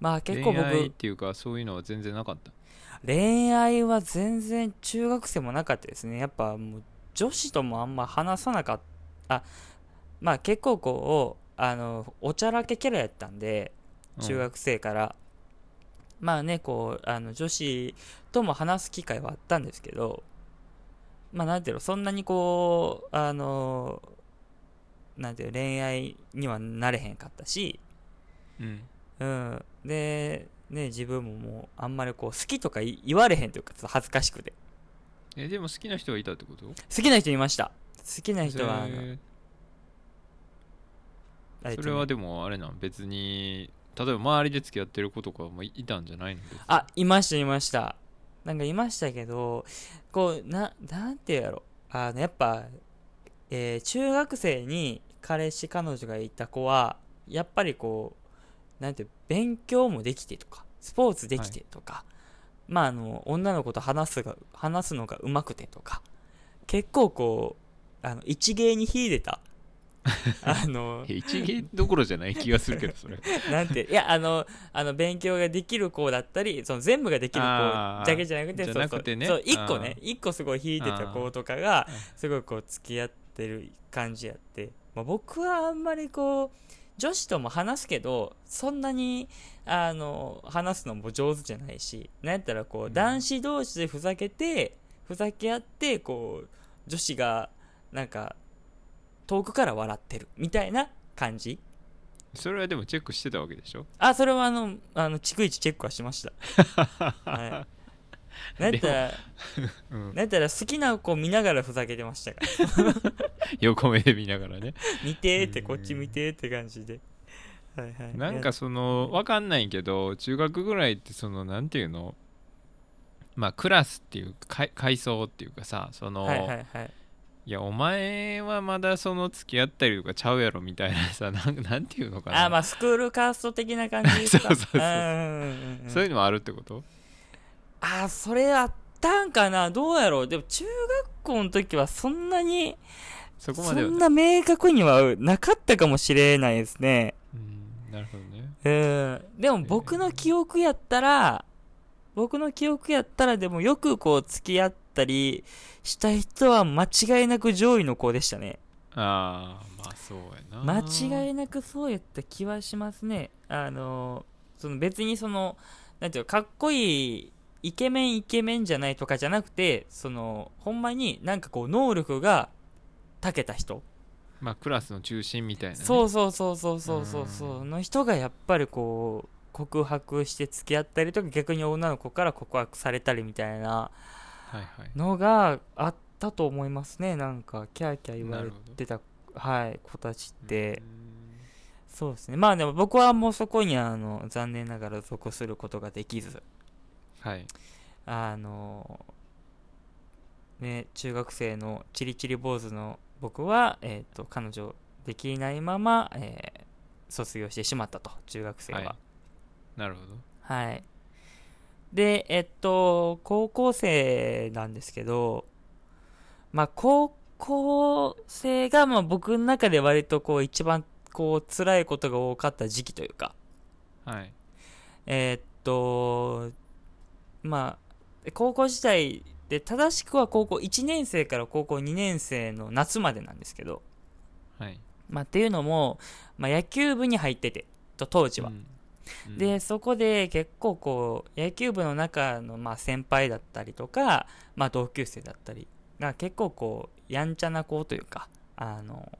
まあ結構僕恋愛っていうかそういうのは全然なかった？恋愛は全然中学生もなかったですね。やっぱもう女子ともあんま話さなかった。あまあ結構こうあのおちゃらけキャラやったんでうん。中学生から、まあねこうあの女子とも話す機会はあったんですけどまあなんていうのそんなにこうあのなんていうの恋愛にはなれへんかったしうん。うん、で、ね、自分ももうあんまりこう好きとか言言われへんというかちょっと恥ずかしくて。えでも好きな人がいたってこと？好きな人いました。好きな人はあのそれはでもあれなん別に例えば周りで付き合ってる子とかもいいたんじゃないの？あいましたいました。なんかいましたけどこうななんていうやろ。あのやっぱ、えー中学生に彼氏彼女がいた子はやっぱりこうなんていう勉強もできてとかスポーツできてとか、まああの女の子と話すが話すのが上手くてとか結構こうあの一芸に秀でた あのえ一芸どころじゃない気がするけどそれ。なんていやあのあの勉強ができる子だったりその全部ができる子だけじゃなくてじゃそうなくてね。そう一個ねあ一個すごい引いてた子とかがすごいこう付き合ってる感じやって、まあ、僕はあんまりこう女子とも話すけどそんなにあの話すのも上手じゃないしなんやったらこううん男子同士でふざけてふざけ合ってこう女子がなんか遠くから笑ってるみたいな感じそれはでもチェックしてたわけでしょ？あ、それはあの、あの、逐一チェックはしました。はい。なんやったら、うんなんやったら好きな子見ながらふざけてましたから。横目で見ながらね見てーって、うんこっち見てーって感じで。はいはい。なんかそのわかんないけど中学ぐらいってそのなんていうの？まあクラスっていう階階層っていうかさその、はいはいはい。いやお前はまだその付き合ったりとかちゃうやろみたいなさなんなんていうのかなあ、まあ、スクールカースト的な感じですか。そうそうそうそういうのもあるってこと？あ、それあったんかな？どうやろう？でも中学校の時はそんなに、そそこまではんな明確にはなかったかもしれないですね。うんなるほどねうんでも僕の記憶やったら、僕の記憶やったらでもよくこう付き合ったりした人は間違いなく上位の子でしたね。ああまあそうやな間違いなくそうやった気はしますね。あの、その別にその、なんていうのかっこいいイケメンイケメンじゃないとかじゃなくて、その、ほんまになんかこう能力が長けた人。まあクラスの中心みたいな、ね、そうそうそうそうそうそうそう。うの人がやっぱりこう告白して付き合ったりとか逆に女の子から告白されたりみたいなのがあったと思いますね。なんかキャーキャー言われてたはい子たちって。うん。そうですね。まあでも僕はもうそこにあの残念ながら属することができずはい。あのね中学生のチリチリ坊主の僕は、えー、と彼女できないまま、えー卒業してしまったと中学生は。はい。なるほど。はい。で、えっと、高校生なんですけど、まあ、高校生が、まあ、僕の中で割とこう、一番、こう、辛いことが多かった時期というか、はい。えーっと、まあ、高校時代で、正しくは高校1年生から高校2年生の夏までなんですけど、はい。まあ、っていうのも、まあ、野球部に入ってて、と当時は。うん。うん。でそこで結構こう野球部の中のまあ先輩だったりとか、まあ、同級生だったりが結構こうやんちゃな子というかあの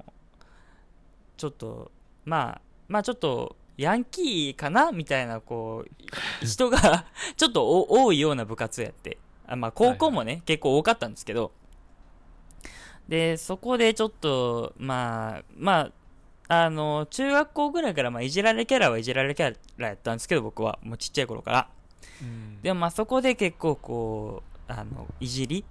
ちょっとまあまあちょっとヤンキーかな？みたいなこう人が ちょっとお多いような部活やって。あまあ高校もね、結構多かったんですけど。で、そこでちょっと、まあ、まあ、あの、中学校ぐらいから、まあ、いじられキャラはいじられキャラやったんですけど、僕は。もうちっちゃい頃から。うん。でもまあそこで結構こう、あの、いじり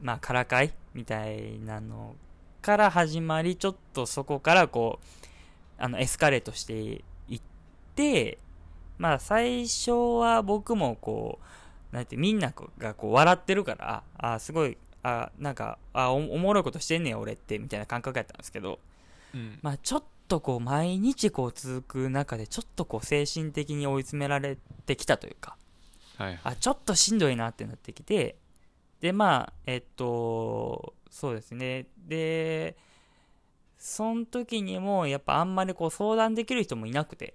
まあからかいみたいなのから始まり、ちょっとそこからこう、あの、エスカレートしていって、まあ最初は僕もこう、なんてみんながこう笑ってるから、あ、すごい、あ、なんか、あお、おもろいことしてんねん俺って、みたいな感覚やったんですけど、うん。まあちょっとこう毎日こう続く中でちょっとこう精神的に追い詰められてきたというか、はいはい。あちょっとしんどいなってなってきてでまあえっとそうですね。でその時にもやっぱあんまりこう相談できる人もいなくて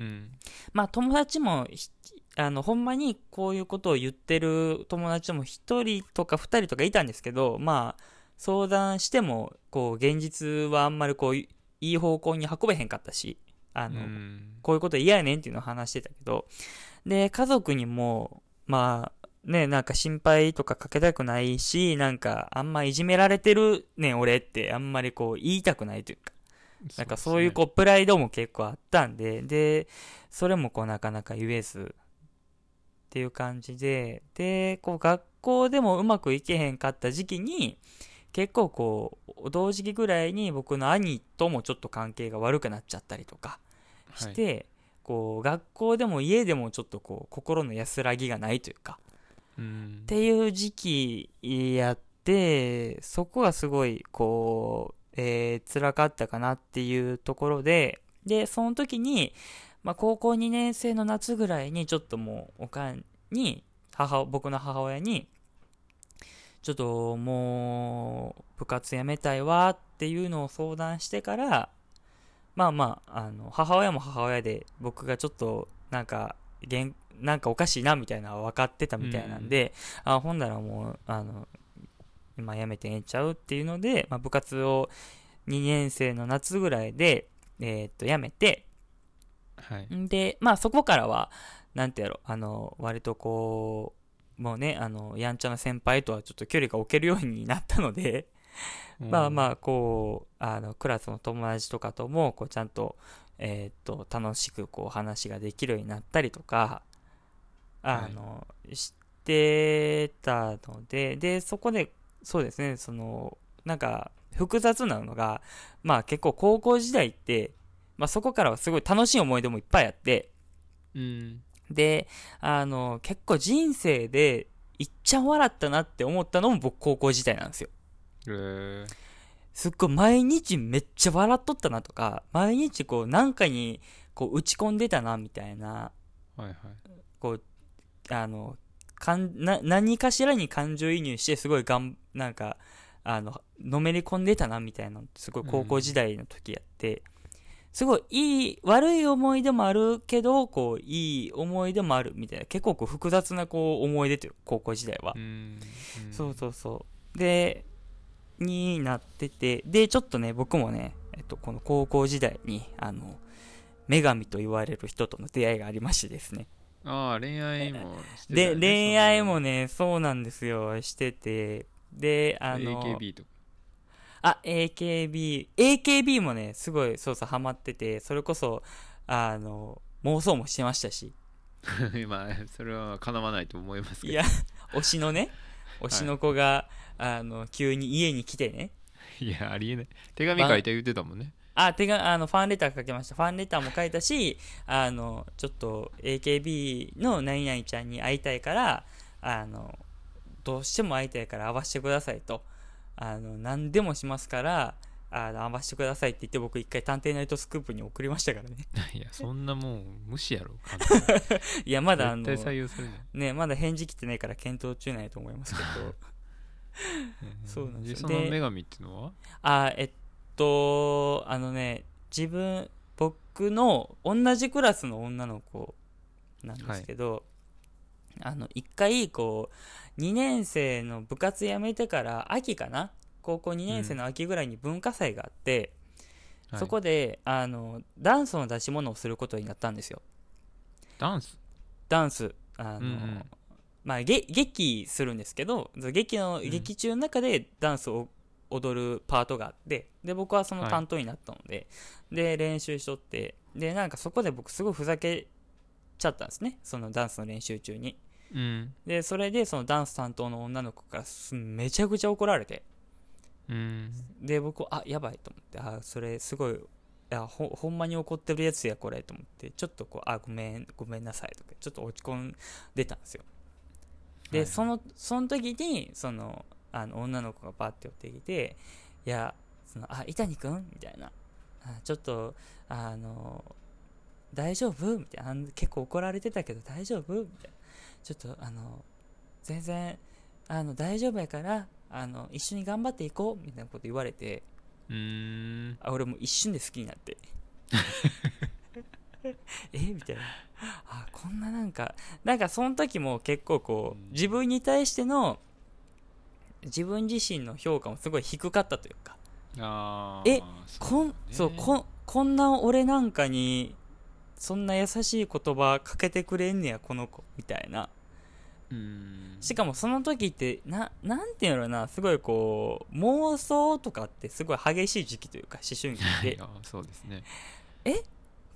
うん。まあ友達もひあのほんまにこういうことを言ってる友達も1人とか2人とかいたんですけどまあ相談してもこう現実はあんまりこういいい方向に運べへんかったしあの、うん。こういうこと嫌やねんっていうのを話してたけど、で、家族にも、まあ、ね、なんか心配とかかけたくないし、なんかあんまいじめられてるねん俺ってあんまりこう言いたくないというか、なんかそういうこうプライドも結構あったんで、で、それもこうなかなか言えずっていう感じで、で、こう学校でもうまくいけへんかった時期に、結構こう、同時期ぐらいに僕の兄ともちょっと関係が悪くなっちゃったりとかはい。して、こう学校でも家でもちょっとこう心の安らぎがないというか、うん。っていう時期やって、そこがすごい、こう、えー辛かったかなっていうところで、で、その時に、まあ、高校2年生の夏ぐらいに、ちょっともう、おかんに、母、僕の母親に、ちょっともう、部活やめたいわっていうのを相談してから、まあまあ、あの、母親も母親で、僕がちょっと、なんか、げんなんかおかしいなみたいなのは分かってたみたいなんで、あほんならもうあの今やめてええんちゃうっていうので、まあ、部活を2年生の夏ぐらいで、えーっとやめてはい。んでまあそこからはなんてやろあの割とこうもうねあのやんちゃな先輩とはちょっと距離が置けるようになったので、まあまあこうあのクラスの友達とかともこうちゃんと,、えーっと楽しくこう話ができるようになったりとかあの、してたのででそこでそうですね。そのなんか複雑なのがまあ結構高校時代って、まあ、そこからはすごい楽しい思い出もいっぱいあってうん。であの結構人生でいっちゃん笑ったなって思ったのも僕高校時代なんですよ。えー。すっごい毎日めっちゃ笑っとったなとか、毎日こうなんかにこう打ち込んでたなみたいな、はいはい。こう、あの、かんな何かしらに感情移入してすごいがん、なんか、あの、のめり込んでたなみたいなのすごい高校時代の時やって、すごいいい、悪い思い出もあるけど、こう、いい思い出もあるみたいな、結構こう複雑なこう思い出という、高校時代はう。んうんそうそうそう。で、になってて、で、ちょっとね、僕もね、えっと、この高校時代に、あの、女神と言われる人との出会いがありましてですね。ああ恋愛もしてたね恋愛もね、そうなんですよ、してて、で、そのあの、AKB とか。あ、AKB、AKB もね、すごい、そうそう、ハマってて、それこそ、あの、妄想もしてましたし、まあそれはかなわないと思いますけど。いや、推しのね、推しの子が、あの、急に家に来てね、いやありえない。手紙書いて言ってたもんねあ、手が、あの、ファンレター書きました。ファンレターも書いたし、あの、ちょっと AKB の何々ちゃんに会いたいから、あの、どうしても会いたいから会わせてくださいと。あの、何でもしますから、あの会わせてくださいって言って僕一回探偵ナイトスクープに送りましたからね。いやそんなもん無視やろ簡 いや、まだあの、ねね、まだ返事来てないから検討中なんやと思いますけど。そうなんですよでその女神っていうのは？あえっとあのね自分僕の同じクラスの女の子なんですけど、あの一回こう2年生の部活辞めてから秋かな？高校2年生の秋ぐらいに文化祭があって、そこであのダンスの出し物をすることになったんですよ。ダンス？ダンス。あの、うんうん。まあ、げ劇するんですけど劇の、うん。劇中の中でダンスを踊るパートがあってで僕はその担当になったので、で練習しとってでなんかそこで僕すごいふざけちゃったんですね。そのダンスの練習中に。うん。でそれでそのダンス担当の女の子からすめちゃくちゃ怒られて。うん。で僕あやばいと思ってあそれすごいいやほほんまに怒ってるやつやこれと思ってちょっとこうあごめんごめんなさいとかちょっと落ち込んでたんですよ。で、はい。そのその時にそのあの女の子がバッて寄ってきて「いやそのあ伊谷君?」みたいな。あ「ちょっとあの大丈夫?」みたいな。結構怒られてたけど大丈夫？みたいな。ちょっとあの全然あの大丈夫やからあの一緒に頑張っていこう？みたいなこと言われて。うーん。あ俺もう一瞬で好きになって。え？みたいな。あこんななんかなんかその時も結構こうん。う自分に対しての自分自身の評価もすごい低かったというか。あえーこんそうこんこんな俺なんかにそんな優しい言葉かけてくれんねやこの子みたいな。うん。しかもその時ってななんていうのなすごいこう妄想とかってすごい激しい時期というか思春期で いやそうですね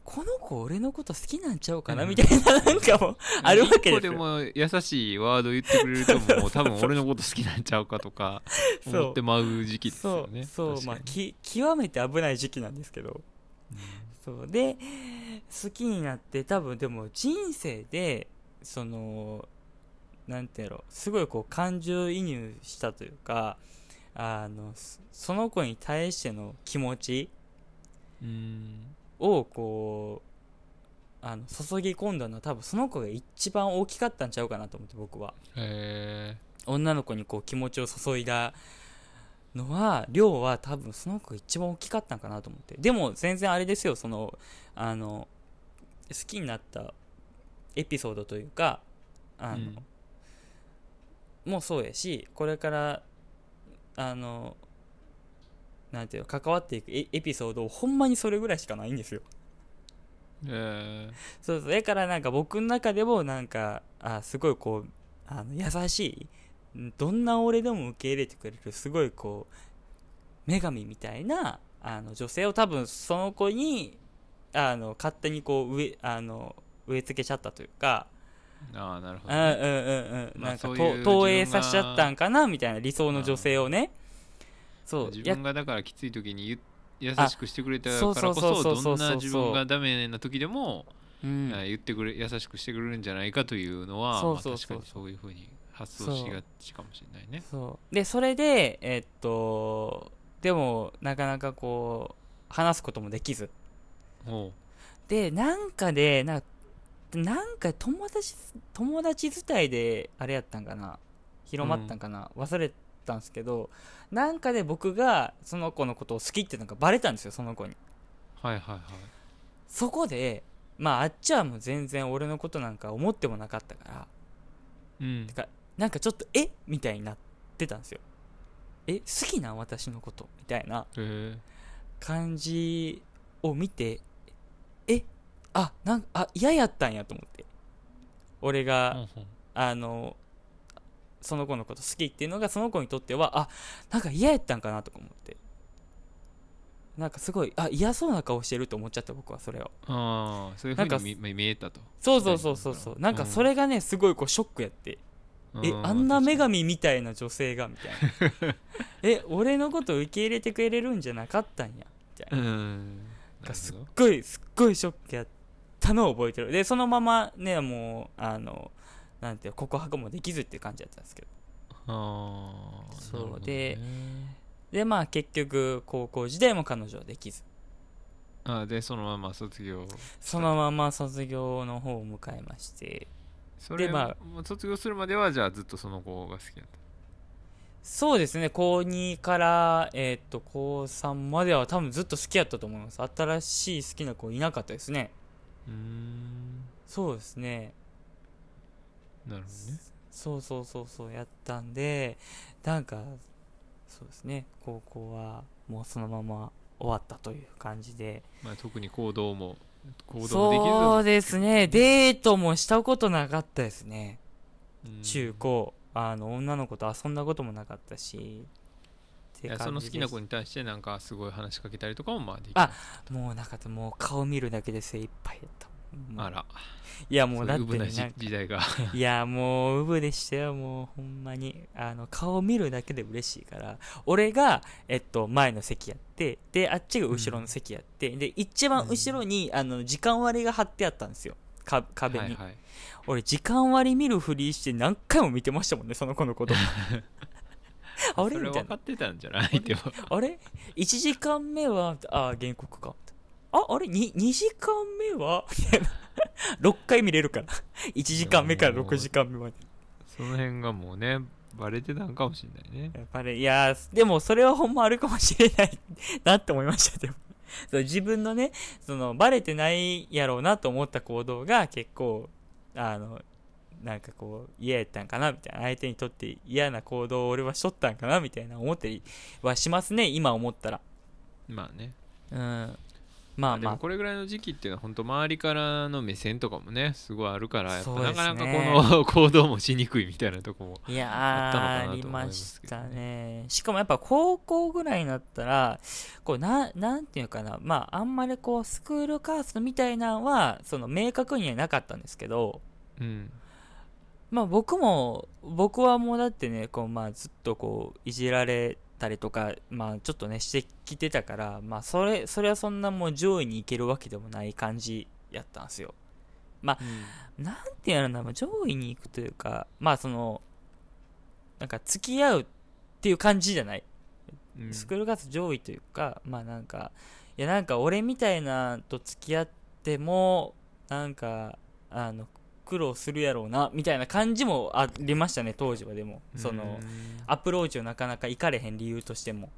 この子俺のこと好きなんちゃうかなうん。みたいななんかもうあるわけですよ。でも優しいワード言ってくれるともう 多分俺のこと好きなんちゃうかとかそう。思ってまう時期ですそうよね。そう。まあ確かにき極めて危ない時期なんですけど。そう。で好きになって多分でも人生でそのなんていうのすごいこう感情移入したというかあのそその子に対しての気持ちうんうんをこうあの注ぎ込んだのは多分その子が一番大きかったんちゃうかなと思って僕は。へ女の子にこう気持ちを注いだのは量は多分その子が一番大きかったんかなと思って。でも全然あれですよそのあの好きになったエピソードというかあの、うん。もうそうやしこれからあのなんていうの関わっていくエエピソードほんまにそれぐらいしかないんですよ。えへそうそう。だからなんか僕の中でもなんかあすごいこうあの優しいんどんな俺でも受け入れてくれるすごいこう女神みたいなあの女性を多分その子にあの勝手にこう植えあの植え付けちゃったというかああなるほうんうんどねうん。うんまあなんか投影させちゃったんかなみたいな理想の女性をねそう。や自分がだからきつい時に言優しくしてくれたからこそどんな自分がダメな時でもうん。あ言ってくれ優しくしてくれるんじゃないかというのは確かにそういうふうに発想しがちかもしれないね。そう。でそれでえっとでもなかなかこう話すこともできず。でなんかでなんかなんか友達友達伝いであれやったんかな。広まったんかな、忘れたんですけどなんかで僕がその子のことを好きっていうのがバレたんですよその子に。はいはいはい。そこでまああっちはもう全然俺のことなんか思ってもなかったからうん。てかなんかちょっとえみたいになってたんですよ。え好きなん私のこと？みたいなへえ。感じを見てえあなんかあ嫌やったんやと思って。俺が、ほんほん。あのその子のこと好きっていうのがその子にとってはあなんか嫌やったんかなとか思って。なんかすごいあ嫌そうな顔してると思っちゃった僕はそれを。ああそういうふうに見見えたと。そうそうそうそうそう。なんかそれがねすごいこうショックやって。えうあんな女神みたいな女性がみたいな。え俺のこと受け入れてくれるんじゃなかったんや。みたいな。うん。なるすっごいすっごいショックやったのを覚えてる。でそのままねもうあのなんて告白もできずっていう感じだったんですけど。ああそうなるほどね。ででまあ結局高校時代も彼女はできず。ああでそのまま卒業。そのまま卒業の方を迎えまして。それでまもう卒業するまではじゃあずっとその子が好きだっそうですね高2から、えーっと高3までは多分ずっと好きやったと思います。新しい好きな子いなかったですね。たうーん。そうですねなるほどね。そうそうそうそうやったんでなんかそうですね。高校はもうそのまま終わったという感じで。まあ特に行動も行動もできず。そうですね。デートもしたことなかったですね。うん。中高。あの女の子と遊んだこともなかったし。その好きな子にに対してなんかすごい話しかけたりとかもまあできあもうなんかもう顔見るだけで精一杯やったあら。いやもうだってな時代が。いやもうウブでしたよもうほんまに。あの顔見るだけで嬉しいから。俺が、えっと、前の席やってであっちが後ろの席やって、で一番後ろに、あの時間割が貼ってあったんですよ。か壁に、はいはい。俺時間割見るふりして何回も見てましたもんねその子のこと。あれ？みたいな。分かってたんじゃない？でもあれ ?1 時間目は、あ、原告か。あ、あれ？2, ?2 時間目は？みたいな。6回見れるから。1時間目から6時間目まで。その辺がもうねバレてたんかもしれないねやっぱり、いやー、でもそれはほんまあるかもしれないなって思いました、でも。そう自分のね、その、バレてないやろうなと思った行動が結構、あの、なんかこう、嫌やったんかなみたいな。相手にとって嫌な行動を俺はしとったんかなみたいな思ったりはしますね、今思ったら。まあねうん。まあまあ。これぐらいの時期っていうのは本当周りからの目線とかもねすごいあるからやっぱなかなかこの 行動もしにくいみたいなとこもいやあったのかなー、ありと思いまますけどしたね。しかもやっぱ高校ぐらいになったら、こう、な、なんていうかな、まあ、あんまりこう、スクールカーストみたいなのは、その、明確にはなかったんですけど、うんまあ僕も、僕はもうだってね、こう、まあずっとこう、いじられたりとか、まあちょっとね、してきてたから、まあそれ、それはそんなもう上位に行けるわけでもない感じやったんですよ。なんていうのかな、まあ上位に行くというか、まあその、なんか付き合うっていう感じじゃない。うんスクールカースト上位というか、まあなんか、いやなんか俺みたいなと付き合っても、なんか、あの、苦労するやろうな、みたいな感じもありましたね、当時はでも。その、うんアプローチをなかなか行かれへん理由としても。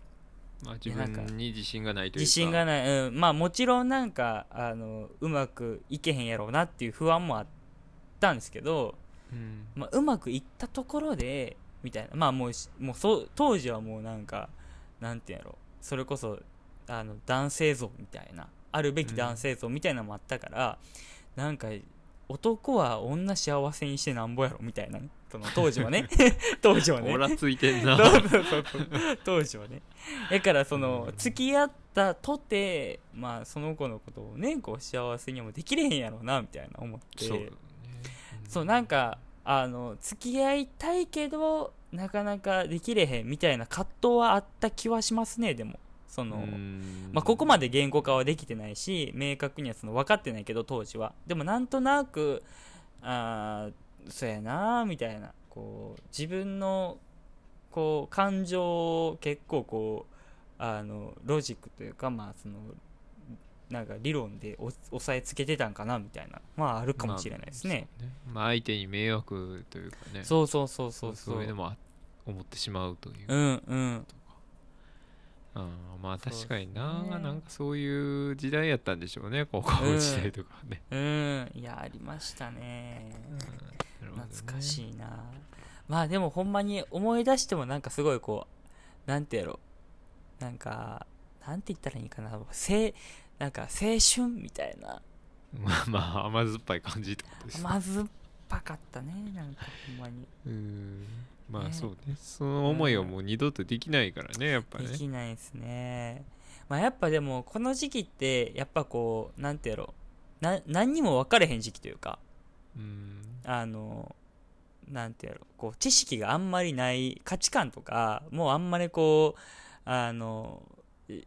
まあ、自分に自信がないというか自信がない。うん。まあもちろんなんか、あの、うまくいけへんやろうなっていう不安もあったんですけど、うんまあ、うまくいったところでみたいなまあもうしもうそう当時はもうなんかなんていうんやろそれこそあの男性像みたいなあるべき男性像みたいなのもあったから、なんか男は女幸せにしてなんぼやろみたいなね。その当時はね。当時はね。当時はね。だからその付き合ったとてまあその子のことをねこう幸せにもできれへんやろうなみたいな思って。そうだね。そうなんかあの付き合いたいけどなかなかできれへんみたいな葛藤はあった気はしますねでもその、うん。まあ、ここまで言語化はできてないし明確にはその分かってないけど当時は。でもなんとなくあーそうやなみたいなこう自分のこう感情を結構こうあのロジックというかまあそのなんか理論でお押さえつけてたんかなみたいなまああるかもしれないですね、まあまあ相手に迷惑というかね。そうそうそうそうそう。そういうのもあ思ってしまうといううんうんあーまあ確かにな、ね。なんかそういう時代やったんでしょうね高校時代とかね、うん。いやありましたね。なるほどね。懐かしいな。まあでもほんまに思い出してもなんかすごいこうなんてやろ。なんかなんて言ったらいいかな。せなんか青春みたいな。まあまあ甘酸っぱい感じってことですね。甘酸っぱかったねなんかほんまに。うんまね。あそうね。その思いはもう二度とできないからねやっぱでねきないですね。まあやっぱでもこの時期ってやっぱこうなんてやろな何にも分かれへん時期というかうん。あのなんてやろこう知識があんまりない価値観とかもうあんまりこうあのい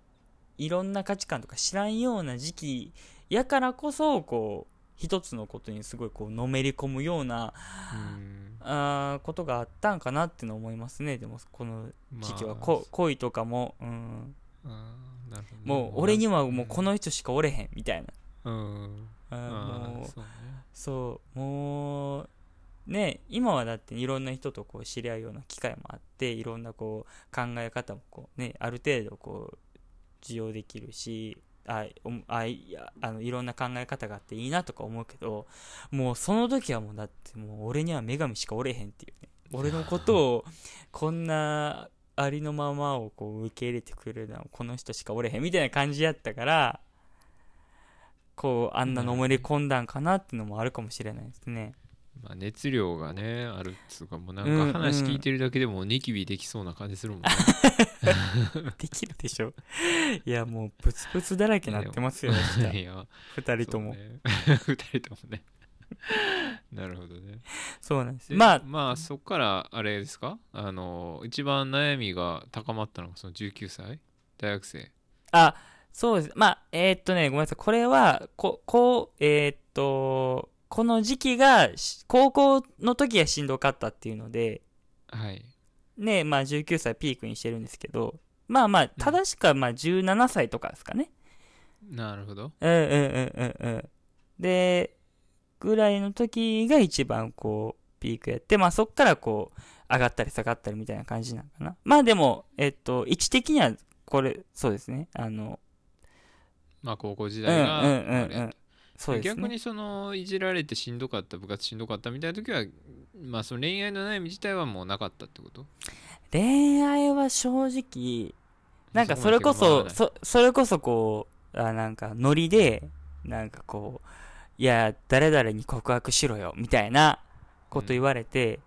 いろんな価値観とか知らんような時期やからこそこう一つのことにすごいこうのめり込むようなうんあーことがあったんかなっての思いますね。でもこの時期は、まあ。こ恋とかも、うん、もう俺にはもうこの人しかおれへんみたいな。うん。あーもうあーそうね。そうもうね今はだっていろんな人とこう知り合うような機会もあっていろんなこう考え方もこうねある程度こう受容できるしあおあいやあのいろんな考え方があっていいなとか思うけどもうその時はもうだってもう俺には女神しかおれへんっていうね。俺のことをこんなありのままをこう受け入れてくれるのはこの人しかおれへんみたいな感じやったからこうあんなのめり込んだんかなっていうのもあるかもしれないですね。まあ、熱量がねあるっつうかもうなうんん。か話聞いてるだけでもニキビできそうな感じするもんね、できるでしょ。いやもうブツブツだらけなってますよいや。二人とも。ね。二人ともね。なるほどね。そうなんですでまあまあそっからあれですか？あの一番悩みが高まったのがその19歳？大学生？あそうです。まあえーっとねごめんなさい。これはここうえーっとこの時期がし高校の時がしんどかったっていうのではい。ねまあ19歳ピークにしてるんですけどまあまあ正しくはまあ17歳とかですかね。なるほど。うんうんうんうんうん。でぐらいの時が一番こうピークやってまあそっからこう上がったり下がったりみたいな感じなのかな。まあでもえっと位置的にはこれそうですね。あのまあ高校時うん代がうんうんうんそうですね。逆にそのいじられてしんどかった部活しんどかったみたいな時はまあその恋愛の悩み自体はもうなかったってこと？恋愛は正直なんかそれこそそそれこそこうあなんかノリでなんかこういや誰々に告白しろよみたいなこと言われて、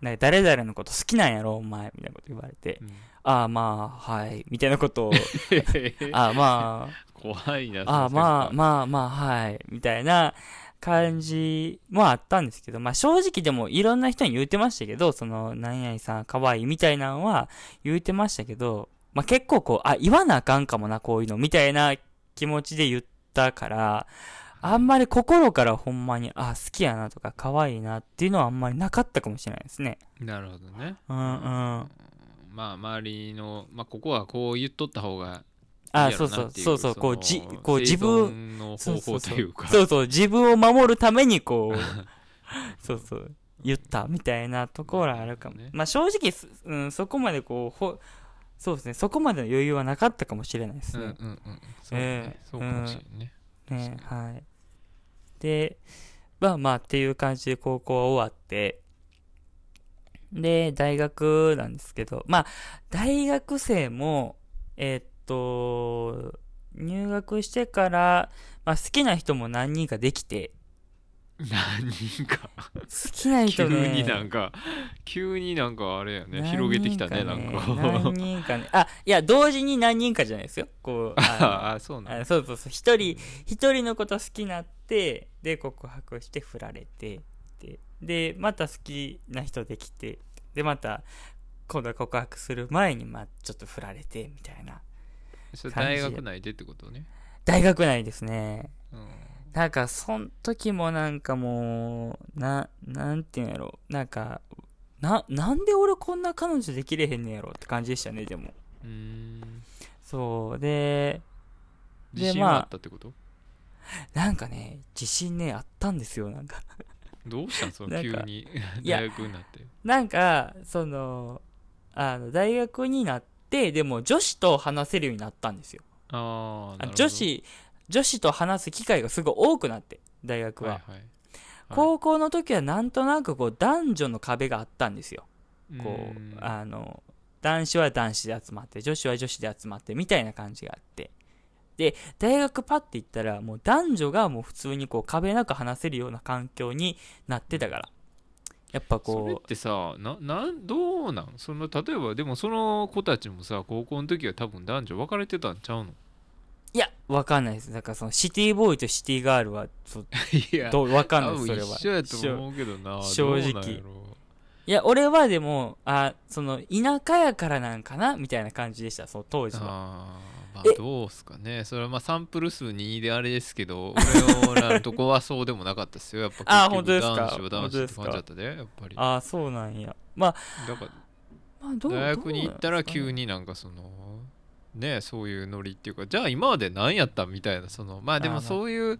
なんか誰々のこと好きなんやろお前みたいなこと言われてうん。ああまあはいみたいなことを あああま怖いなあまあ先まあまあはい。みたいな感じもあったんですけどまあ正直でもいろんな人に言うてましたけどその何々さん可愛いみたいなのは言うてましたけどまあ結構こうあ言わなあかんかもなこういうのみたいな気持ちで言ったからあんまり心からほんまにあ好きやなとか可愛いなっていうのはあんまりなかったかもしれないですね。なるほどね。うんうん。まあ周りのまあここはこう言っとった方があそうそうそうそうこうじこう自分の方そうそうそう。法というか。そうそう自分を守るためにこう そうそう言ったみたいなところはあるかも、ね。まあ正直す、うん、そこまでこうほそうですねそこまでの余裕はなかったかもしれないですね、うんうんうん。そうね、ええ。そうかもしれんね、ねはい。でまあまあっていう感じで高校は終わって。で大学なんですけど。まあ大学生もえーっと入学してから、まあ、好きな人も何人かできて。何人か。好きな人急ねになんか急になんかあれやね。何広げてきたね人なんか。何人かね。あいや同時に何人かじゃないですよ。こうあ ああそうなんそうそうそう。一人一人のこと好きになってで告白して振られてででまた好きな人できてでまた今度は告白する前にまあちょっと振られてみたいなそれ大学内でってことね、大学内ですね。うん、なんかそん時もなんかもうななんていうんやろ。なんかななんで俺こんな彼女できれへんねやろって感じでしたねでも。うーん。そう。で自信はあったってこと、なんかね自信ねあったんですよなんか。どうしたん？その急に。大学になって。なんかそのあの大学になってでも女子と話せるようになったんですよ。あ女子女子と話す機会がすごい多くなって大学は、はいはい。高校の時はなんとなくこう男女の壁があったんですよ。こうあの男子は男子で集まって女子は女子で集まってみたいな感じがあって。で大学パッて行ったらもう男女がもう普通にこう壁なく話せるような環境になってたからやっぱこそれってさななんどうなん？その例えばでもその子たちもさ高校の時は多分男女分かれてたんちゃうの？ういやわかんないです。だからそのシティボーイとシティガールはそう いやどうわかんないそれは。一緒やと思うけどな正直。いや俺はでもあその田舎やからなんかな？みたいな感じでしたその当時はまあえ。どうすかね。それはまあサンプル数2であれですけど俺らのとこはそうでもなかったですよ。やっぱあー結局本当ですか？男子は男子って感じだったでやっぱり。ああそうなんや。まあだからまあ大学に行ったら急にになんかそのねそういうノリっていうかじゃあ今まで何やったんみたいなそのまあでもそういう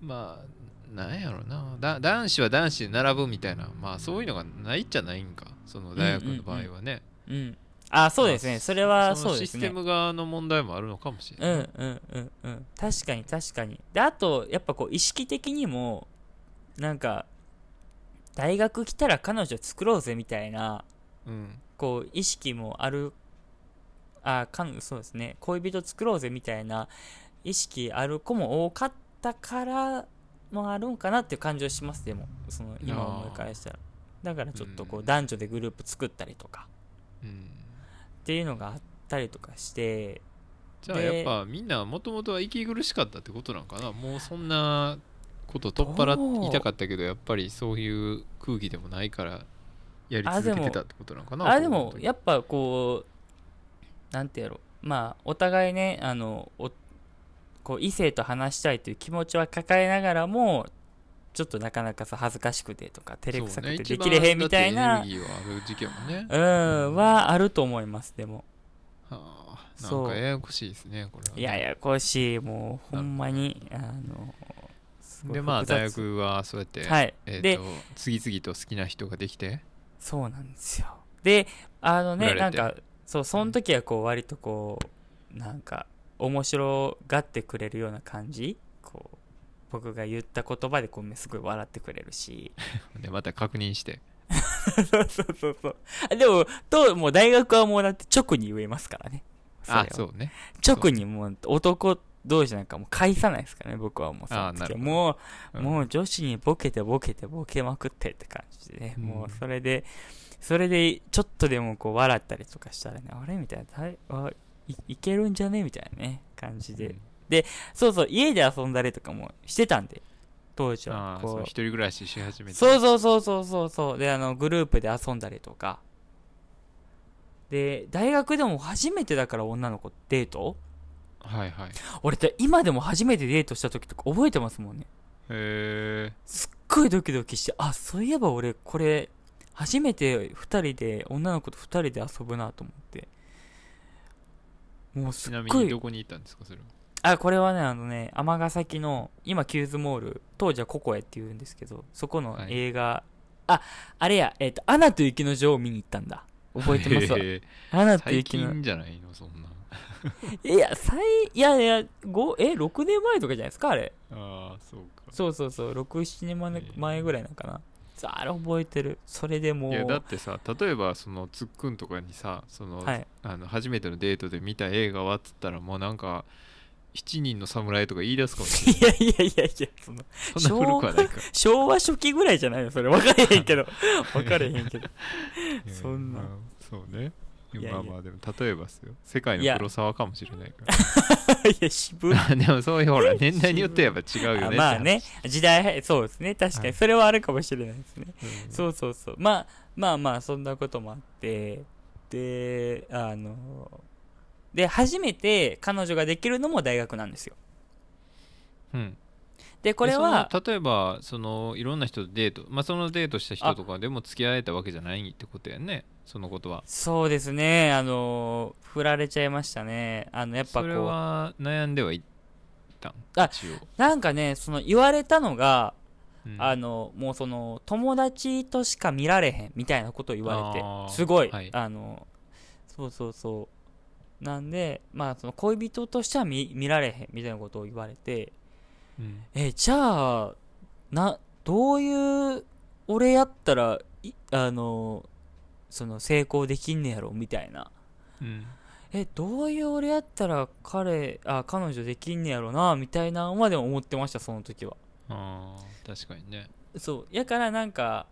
まあなんやろな。だ男子は男子で並ぶみたいなまあそういうのがないっちゃないんか。その大学の場合はね、うんあそうですね、まあそれはそそうですね。のシステム側の問題もあるのかもしれない、うんうんうんうん。確かに確かに。であとやっぱこう意識的にもなんか大学来たら彼女作ろうぜみたいなうん。こう意識もあるあかんそうですね。恋人作ろうぜみたいな意識ある子も多かったからもあるんかなっていう感じはします。でもその今思い返したら。だからちょっとこううん。男女でグループ作ったりとか。うんっていうのがあったりとかしてじゃあでやっぱみんなもともとは息苦しかったってことなんかな？もうそんなこと取っ払いたかったけどやっぱりそういう空気でもないからやり続けてたってことなんかな？あでもっやっぱこうなんてやろ？まあお互いねあのおこう異性と話したいという気持ちは抱えながらもちょっとなかなかさ恥ずかしくてとか照れくさくてできれへんみたいな、ね。うんはあると思いますでも。はあなそう。んかややこしいですねこれはね。いややこしいもうほんまにあのでまあ大学はそうやって、はい、えー、でと次々と好きな人ができて。そうなんですよ。であのねなんかそうその時はこう割とこうなんか面白がってくれるような感じ僕が言った言葉でこうすごい笑ってくれるし。でまた確認して。そうそうそうそう。あでもともう大学はもうだって直に言えますからね。あそうね。直にもう男同士なんかもう返さないですからね僕はもうあなるもう、うん。もう女子にボケてボケてボケまくってって感じでね、うん。もうそれでそれでちょっとでもこう笑ったりとかしたらねあれ？みたいな。あいいけるんじゃね？みたいなね感じで、うんそうそう家で遊んだりとかもしてたんで当時は。こう。一人暮らしし始めて。そうそうそうそうそう。そうであのグループで遊んだりとか。で大学でも初めてだから女の子デート？はいはい。俺って今でも初めてデートした時とか覚えてますもんね。へえすっごいドキドキしてあそういえば俺これ初めて2人で女の子と2人で遊ぶなと思って。もうすちなみっごいにどこに行ったんですかそれは？あこれはねあのね尼崎の今キューズモール当時はココエっていうんですけどそこのはい。映画、ああれやえっ、と「アナと雪の女王」を見に行ったんだ。覚えてますわ。アナと最雪の近じゃないの？そんな。いや最いやいや5え6年前とかじゃないですかあれ。ああそうか。そうそうそう67年前えー。前ぐらいなんかな。さああれ覚えてる。それでもういやだってさ例えばそのつっくんとかにさその、はい。あの初めてのデートで見た映画はっつったらもうなんか7人の侍とか言い出すかもしれない。いやいやいやいやそのそんな古くはないか。昭和初期ぐらいじゃないのそれ。分かれへんけど。分かれへんけど。そんな。まあそうね。いやいやまあまあでも例えばですよ。世界の黒沢かもしれないかいや渋いらでもそういうほら年代によってやっぱ違うよねあまあね時代そうですね。確かはい。にそれはあるかもしれないですね、って話、うん。そうそうそう。まあまあまあそんなこともあって。であので初めて彼女ができるのも大学なんですよ。うん。でこれは例えばそのいろんな人とデートまあそのデートした人とかでも付き合えたわけじゃないってことやね。そのことは。そうですね。あの振られちゃいましたね。あのやっぱそれこうは悩んではいったん？あなんかねその言われたのがうん。あのもうその友達としか見られへんみたいなことを言われてすごい、はい。あのそうそうそうなんでまあその恋人としては見見られへんみたいなことを言われてうん。えじゃあなどういう俺やったらいあのその成功できんねやろみたいな。うん。えどういう俺やったら彼あ彼女できんねやろなみたいなのまでも思ってましたその時は。あー確かにね。そう。やからなんか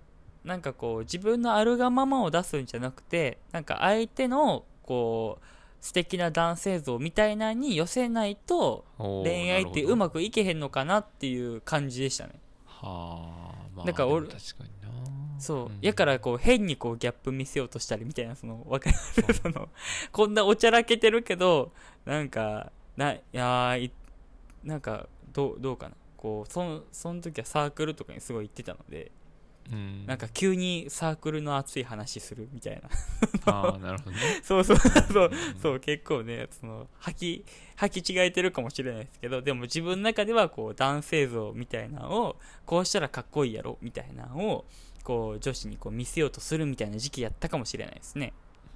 なんかこう自分のあるがままを出すんじゃなくてなんか相手のこう素敵な男性像みたいなのに寄せないと恋愛ってうまくいけへんのかなっていう感じでしたね。はあまあだから俺確かにな。そう、ん。やからこう変にこうギャップ見せようとしたりみたいなそのわかりますそのこんなおちゃらけてるけどなんかないやーいなんかどうどうかな。こうそのその時はサークルとかにすごい行ってたのでうん。なんか急にサークルの熱い話するみたいな。ああなるほどね。そうそう。そう。うん。そう結構ねその吐き吐き違えてるかもしれないですけどでも自分の中ではこう男性像みたいなのをこうしたらかっこいいやろみたいなのをこう女子にこう見せようとするみたいな時期やったかもしれないですね。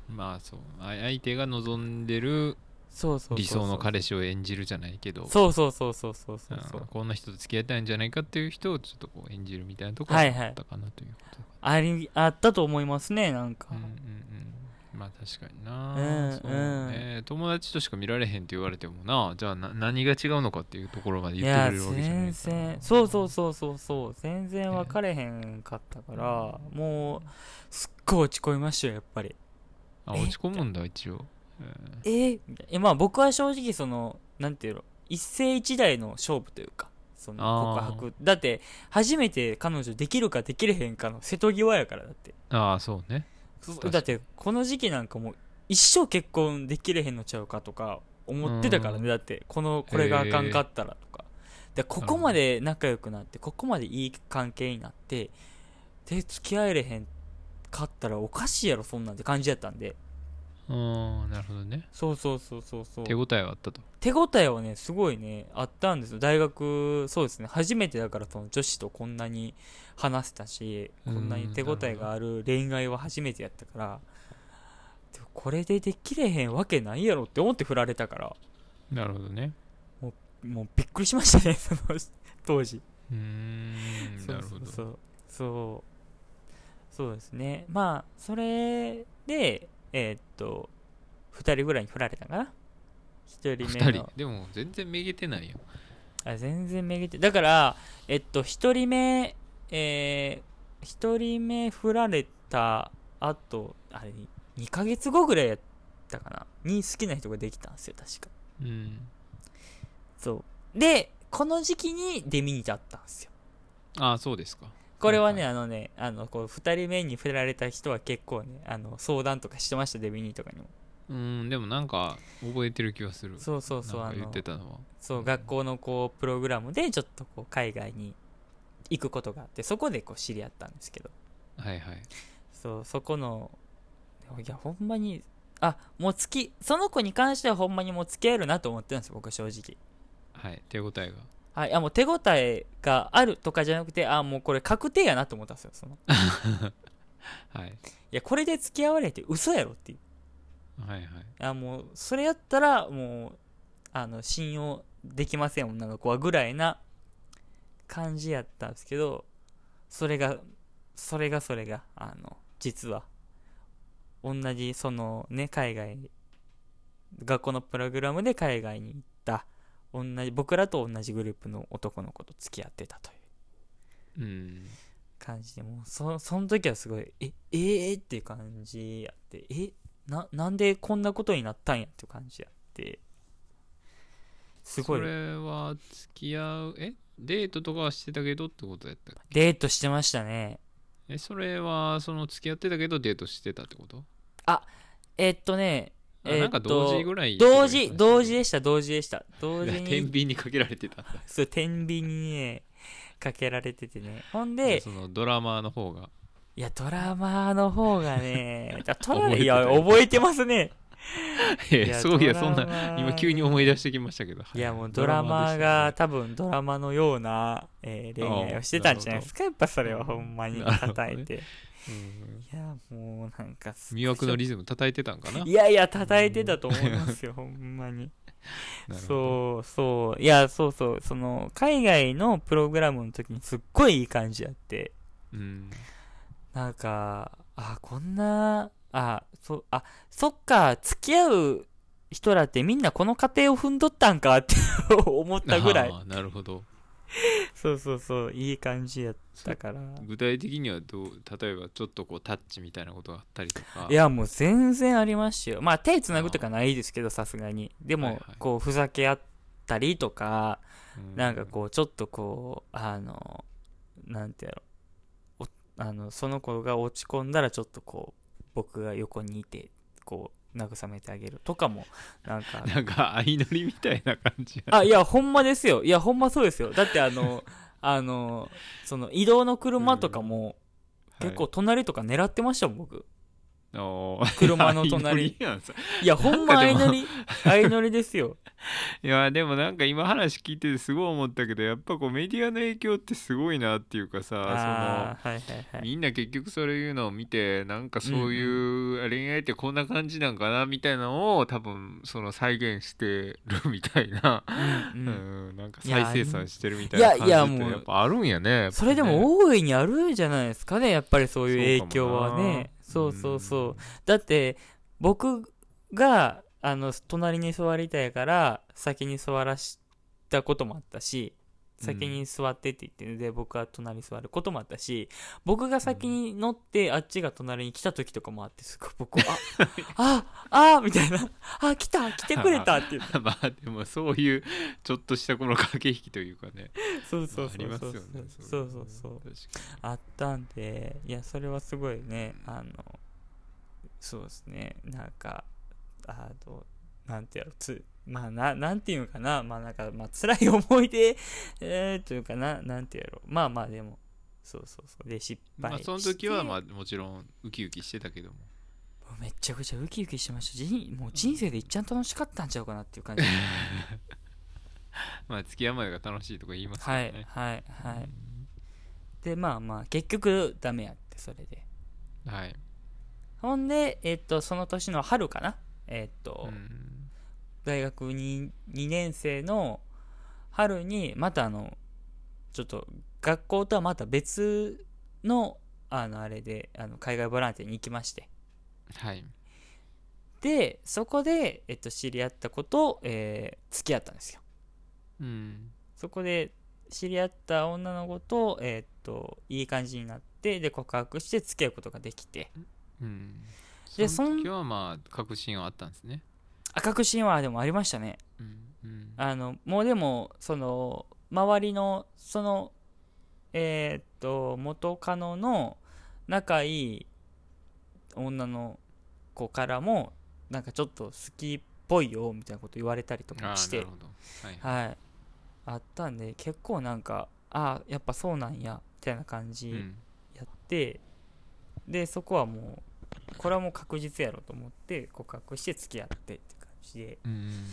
まあそう。あ相手が望んでるそうそう理想の彼氏を演じるじゃないけど。そうそうそうそうそうそう。そううんこんな人と付き合いたいんじゃないかっていう人をちょっとこう演じるみたいなところがはいはいあったかなということかありあったと思いますねなんか、うんうんうん。まあー確かにな、うんそうね。友達としか見られへんって言われてもな。じゃあな何が違うのかっていうところまでい言ってやくれるわけじゃない全然。そうそうそうそうそう。全然分かれへんかったから。もうすっごい落ち込みましたよやっぱり。え？あ落ち込むんだ一応、ええー。えまあ僕は正直そのなんていうの一世一代の勝負というかその告白。だって初めて彼女できるかできれへんかの瀬戸際やからだって。ーああそうねだってこの時期なんかもう一生結婚できれへんのちゃうかとか思ってたからうん。ねだってこのこれがあかんかったらとか。でここまで仲良くなってここまでいい関係になってで付き合えれへんかったらおかしいやろそんなんって感じやったんでうんなるほどね。そうそうそうそうそう。手応えはあったと。手応えはねすごいねあったんですよ。大学そうですね。初めてだからその女子とこんなに話せたしこんなに手応えがある恋愛は初めてやったからこれでできれへんわけないやろって思って振られたから。なるほどね。もうびっくりしましたね その当時。うーんなるほど。そうそう。そう。そうですね。まあそれでえーっと2人ぐらいに振られたかな？1人目の。2人？でも全然めげてないよ。あ全然めげてだからえっと1人目えー、1人目振られたあとあれ2ヶ月後ぐらいやったかな？に好きな人ができたんですよ確か。うん。そう。でこの時期にデミニだったんですよ。ああそうですかこれはね、はいあのねあのこう2人目に振られた人は結構ねあの相談とかしてましたデミニとかにも。うんでもなんか覚えてる気はする。そうそうそうなんか言あのってたのは。そう学校のこうプログラムでちょっとこう海外に行くことがあってそこでこう知り合ったんですけど。はいはい。そうそこのいやほんまにあもう付きその子に関してはほんまにもう付き合えるなと思ってるんですよ僕は正直。はい手応えがはいあもう手応えがあるとかじゃなくてあもうこれ確定やなと思ったんですよその。い はい。やこれで付き合われて嘘やろっていう。はいはい。あもうそれやったらもうあの信用できません女の子はぐらいな感じやったんですけどそれがそれがそれがあの実は同じそのね海外学校のプログラムで海外に行った同じ僕らと同じグループの男の子と付き合ってたという。うん。感じでもうそその時はすごいええー、っていう感じやってえななんでこんなことになったんやっていう感じやって。すごい。それは付き合うえ？デートとかはしてたけどってことやったっけ？デートしてましたね。えそれはその付き合ってたけどデートしてたってこと？えっとねあえなんか同時ぐらい同時同時でした同時でした。同時天に秤にかけられてた。んだそう天秤にねかけられててね。ほんででそのドラマーの方が。いやドラマの方がね覚 いや覚えてますね。え いやそういやそんな今急に思い出してきましたけど。い。やもうドラマが多分ドラマのような、えー恋愛をしてたんじゃないですか。やっぱそれはほんまに叩いて、うんいやもうなんかす魅惑のリズム叩いてたんかな？いやいや叩いてたと思いますよ ほんまに。そうそう。いやそうそう。その海外のプログラムの時にすっごいいい感じやって。うん。なんかあこんなあそあそっか付き合う人らってみんなこの過程を踏んどったんかって 思ったぐらい。なるほど そうそうそういい感じやったから。具体的にはどう例えばちょっとこうタッチみたいなことがあったりとか。いやもう全然ありましたよ。まあ手つなぐとかないですけどさすがに。でもはいはい。こうふざけ合ったりとかうん。なんかこうちょっとこうあのなんてやろ。おあのその子が落ち込んだらちょっとこう僕が横にいてこう慰めてあげるとかも なんか。なんか相乗りみたいな感じあいやほんまですよ。いやほんまそうですよ。だってあの あのその移動の車とかも結構隣とか狙ってましたもん僕車の隣。いやほんま相乗り 相乗りですよ。いやでもなんか今話聞いててすごい思ったけどやっぱこうメディアの影響ってすごいなっていうかさあーはいはいそはい。のみんな結局そういうのを見てなんかそういう恋愛ってこんな感じなんかなみたいなのを多分その再現してるみたいな、ううん。んなんか再生産してるみたいな感じいやいやもう。ってやっぱあるんやねね。それでも大いにあるんじゃないですかねやっぱりそういう影響はねそうそうそう。だって僕があの隣に座りたいから先に座らしたこともあったし先に座ってって言って、で僕は隣に座ることもあったし僕が先に乗って、あっちが隣に来た時とかもあってすごい僕 あああみたいな。あ来た来てくれたって言って。まあでもそういうちょっとしたこの駆け引きというかね。そうそうまあありますそうそうよね。そうそうそう。あったんでいやそれはすごいねあのそうですね。なんかあのなんてやろつまあななんていうのかな。まあなんかまあ辛い思い出、えー、というかな。なんてやろ。まあまあでも。そうそうそう。で失にま敗あその時はまああもちろんウキウキしてたけども。めちゃくちゃウキウキしてました。人もう人生でいっちゃん楽しかったんちゃうかなっていう感じ。まあ付き合うまでが楽しいとか言いますかはいらねはい。はいでまあまあ結局ダメやってそれで。はい。ほんでえっとその年の春かな。えっと、うん大学 2, 2年生の春にまたあのちょっと学校とはまた別のあのあれであの海外ボランティアに行きまして。はい。でそこで、えっと、知り合った子と、えー付き合ったんですよ。うん。そこで知り合った女の子と,、えーっといい感じになってで告白して付き合うことができて。うん。でその時はまあ確信はあったんですね赤く神話でもありましたね。うんうん。あのもうでもその周りのそのえーっと元カノの仲いい女の子からもなんかちょっと好きっぽいよみたいなこと言われたりとあかしてはい。はい。あったんで結構なんかああやっぱそうなんやみたいな感じうん。やって、でそこはもうこれはもう確実やろと思って告白して付き合ってって感じで。うん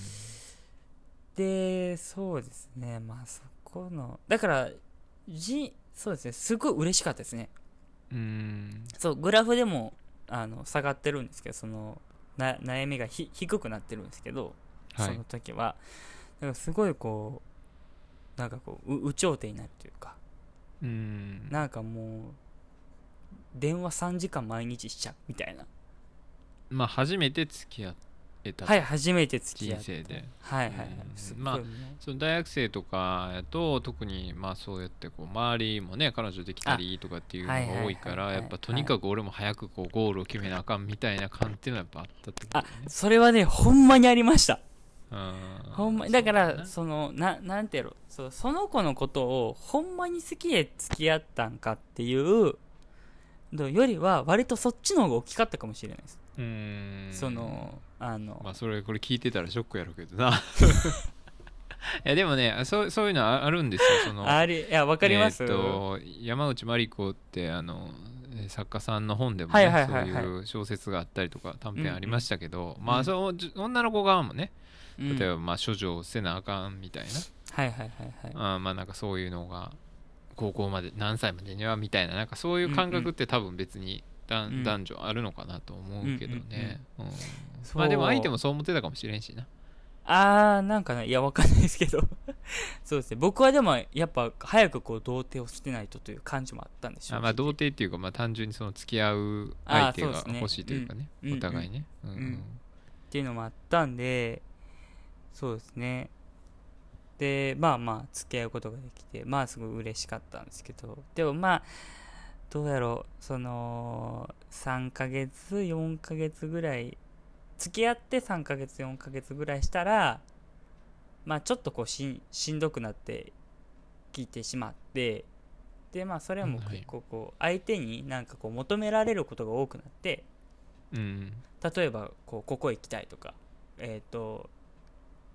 でそうですね。まあそこのだからじそうですね。すごい嬉しかったですね。うん。そうグラフでもあの下がってるんですけどそのな悩みがひ低くなってるんですけど、はい。その時は。だからすごいこうなんかこうう有頂天になるというか。うん。なんかもう電話3時間毎日しちゃうみたいな。まあ初めて付き合えた。はい初めて付き合って人生で。はいはいはい。うん。まあねその大学生とかやと特にまあそうやってこう周りもね彼女できたりとかっていうのが多いからやっぱとにかく俺も早くこうゴールを決めなあかんみたいな感っていうのはやっぱあったってことあそれはねほんまにありました。うん。ほんまだからそうそのななんてやろそうその子のことをほんまに好きで付き合ったんかっていうのよりは割とそっちの方が大きかったかもしれないです、うん。そのあの、まあそれこれ聞いてたらショックやろうけどな。いやでもねそうそういうのああるんですよ。そのあれいやわかります、えと山内まり子ってあのえー作家さんの本でもはねいはいはいはい。そういう小説があったりとか短うんうん編ありましたけど、うんまあそのじ女の子側もねうん。例えばまあ処女をせなあかんみたいはいはいはいはい。な、あーまあなんかそういうのが高校まで何歳までにはみたいななんかそういう感覚って多分別に男女あるのかなと思うけどね、まあでも相手もそう思ってたかもしれんしな。あーなんかねいやわかんないですけど。そうですね。僕はでもやっぱ早くこう童貞を捨てないとという感じもあったんでしょう。あまあ童貞っていうかまあ単純にその付き合う相手が欲しいというかね。うん。お互いね、うんうん。うん。っていうのもあったんでそうですね。でまあまあ付き合うことができてまあすごい嬉しかったんですけど。でもまあどうやろうその3ヶ月4ヶ月ぐらい付き合って3ヶ月4ヶ月ぐらいしたらまあちょっとこうしんしんどくなってきてしまってでまあそれはもうはい。結構こう相手になんかこう求められることが多くなってうん例えばこうここ行きたいとかえっ、と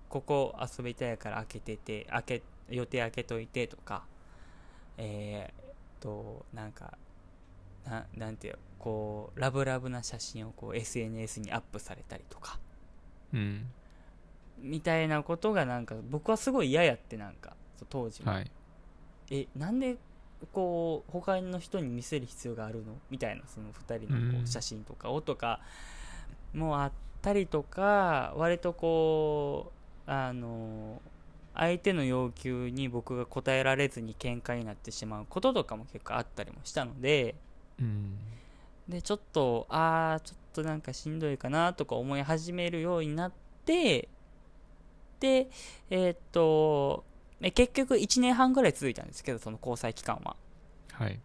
ここ遊びたいから開けてて開け予定開けといてとかえっ、となんかななんていうこうラブラブな写真をこう SNS にアップされたりとか。うん。みたいなことがなんか僕はすごい嫌やってなんか当時は、はい。えなんでこう他の人に見せる必要があるの？みたいなその2人のこう写真とかをとかもあったりとか割とこうあの相手の要求に僕が応えられずに喧嘩になってしまうこととかも結構あったりもしたのでうんでちょっとああちょっとなんかしんどいかなとか思い始めるようになってでえーっとえ結局1年半ぐらい続いたんですけどその交際期間は、はい。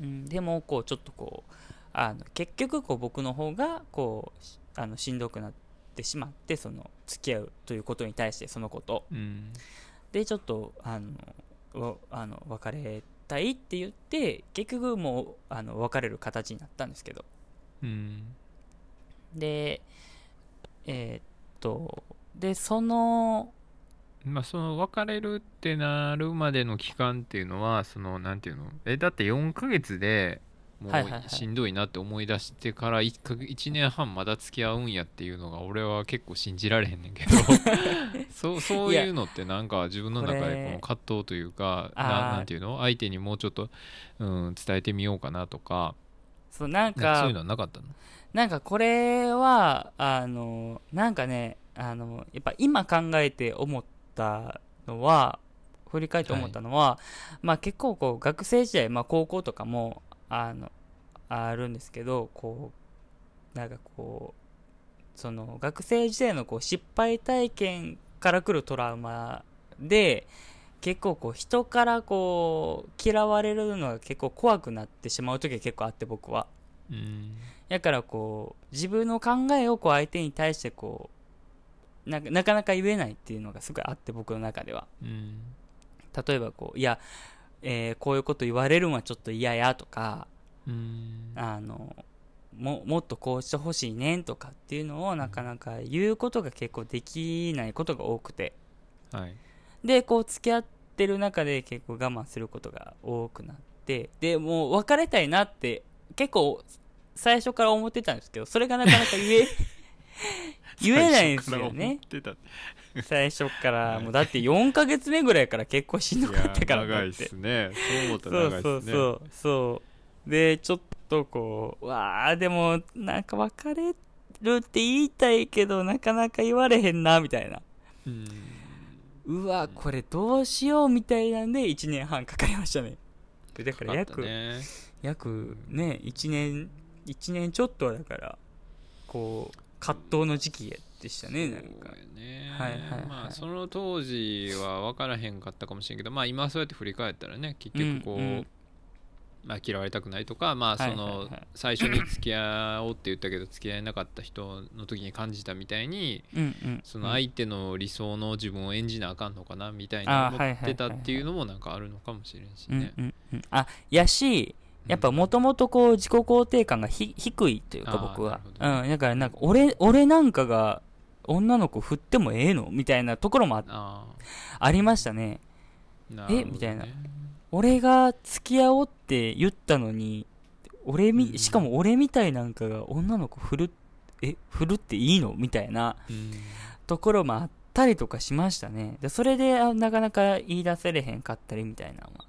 うん、でもこうちょっとこうあの結局こう僕の方がこうしあのしんどくなってしまってその付き合うということに対してそのこと。うん。でちょっとあのわあの別れたいって言って結局もうあの別れる形になったんですけど。うん。でえーっとでそのまあその別れるってなるまでの期間っていうのはそのなんていうの？えだって4ヶ月でもはいはいはい。うしんどいなって思い出してから 1, か1年半まだ付き合うんやっていうのが俺は結構信じられへんねんけど。そうそういうのってなんか自分の中でこの葛藤というかななんていうの？相手にもうちょっと、うん、伝えてみようかなとか。そうなんかそうかいうのはなかったの？なんかこれはあのなんかねあのやっぱ今考えて思ったのは振り返って思ったのは、まあ結構こう学生時代、まあ、高校とかもあのあるんですけどこうなんかこうその学生時代のこう失敗体験から来るトラウマで結構こう人からこう嫌われるのが結構怖くなってしまう時が結構あって僕は。うん。だからこう自分の考えをこう相手に対してこうななかなか言えないっていうのがすごいあって僕の中では。うん。例えばこういや、えーこういうこと言われるのはちょっと嫌やとかうん。あのももっとこうしてほしいねんとかっていうのをなかなか言うことが結構できないことが多くて。はい。でこう付き合ってる中で結構我慢することが多くなって。でもう別れたいなって結構最初から思ってたんですけどそれがなかなか言え 言えないんですよね 最初からもうだって4ヶ月目ぐらいから結構しんどかったから長いっすねそう思ったら長いっすね。そうそう。そうでちょっとこうわあでもなんか別れるって言いたいけどなかなか言われへんなみたいな。うん。うわこれどうしようみたいなんで1年半かかりましたね。でだから約、ね。約ね1年1年ちょっとはだからこう葛藤の時期でしたねなんか。ね。はいはいはい。まあその当時は分からへんかったかもしれんけどまあ今そうやって振り返ったらね結局こう、うんうん。まあ、嫌われたくないとかまあそのはい最初に付き合おうって言ったけど付き合えなかった人の時に感じたみたいにその相手の理想の自分を演じなあかんのかなみたいな思ってたっていうのもなんかあるのかもしれんしね。あやしやっぱもともとこう自己肯定感がひ低いというか僕は。うん。だからなんか俺俺なんかが女の子振ってもええの？みたいなところもああありましたね。ね。みたいな。俺が付き合おうって言ったのに俺み、うん。しかも俺みたいなんかが女の子振るえ？振るっていいの？みたいなうん。ところもあったりとかしましたね。でそれであなかなか言い出せれへんかったりみたいなのは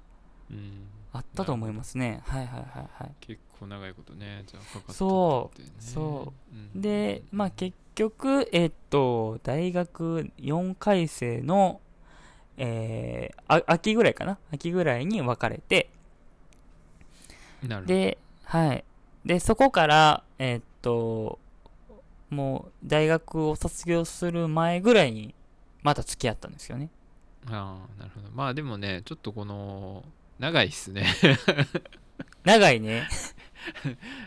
うん。あったと思いますね。はいはいはいはい。結構長いことねじゃあかかったそう。そう。んでまあ結局えっと大学4回生のえーあ秋ぐらいかな？秋ぐらいに別れてなるほどで、はい。で、そこから、えーっと、もう大学を卒業する前ぐらいにまた付き合ったんですよね。ああなるほどまあでもねちょっとこの長いっすね 長いね。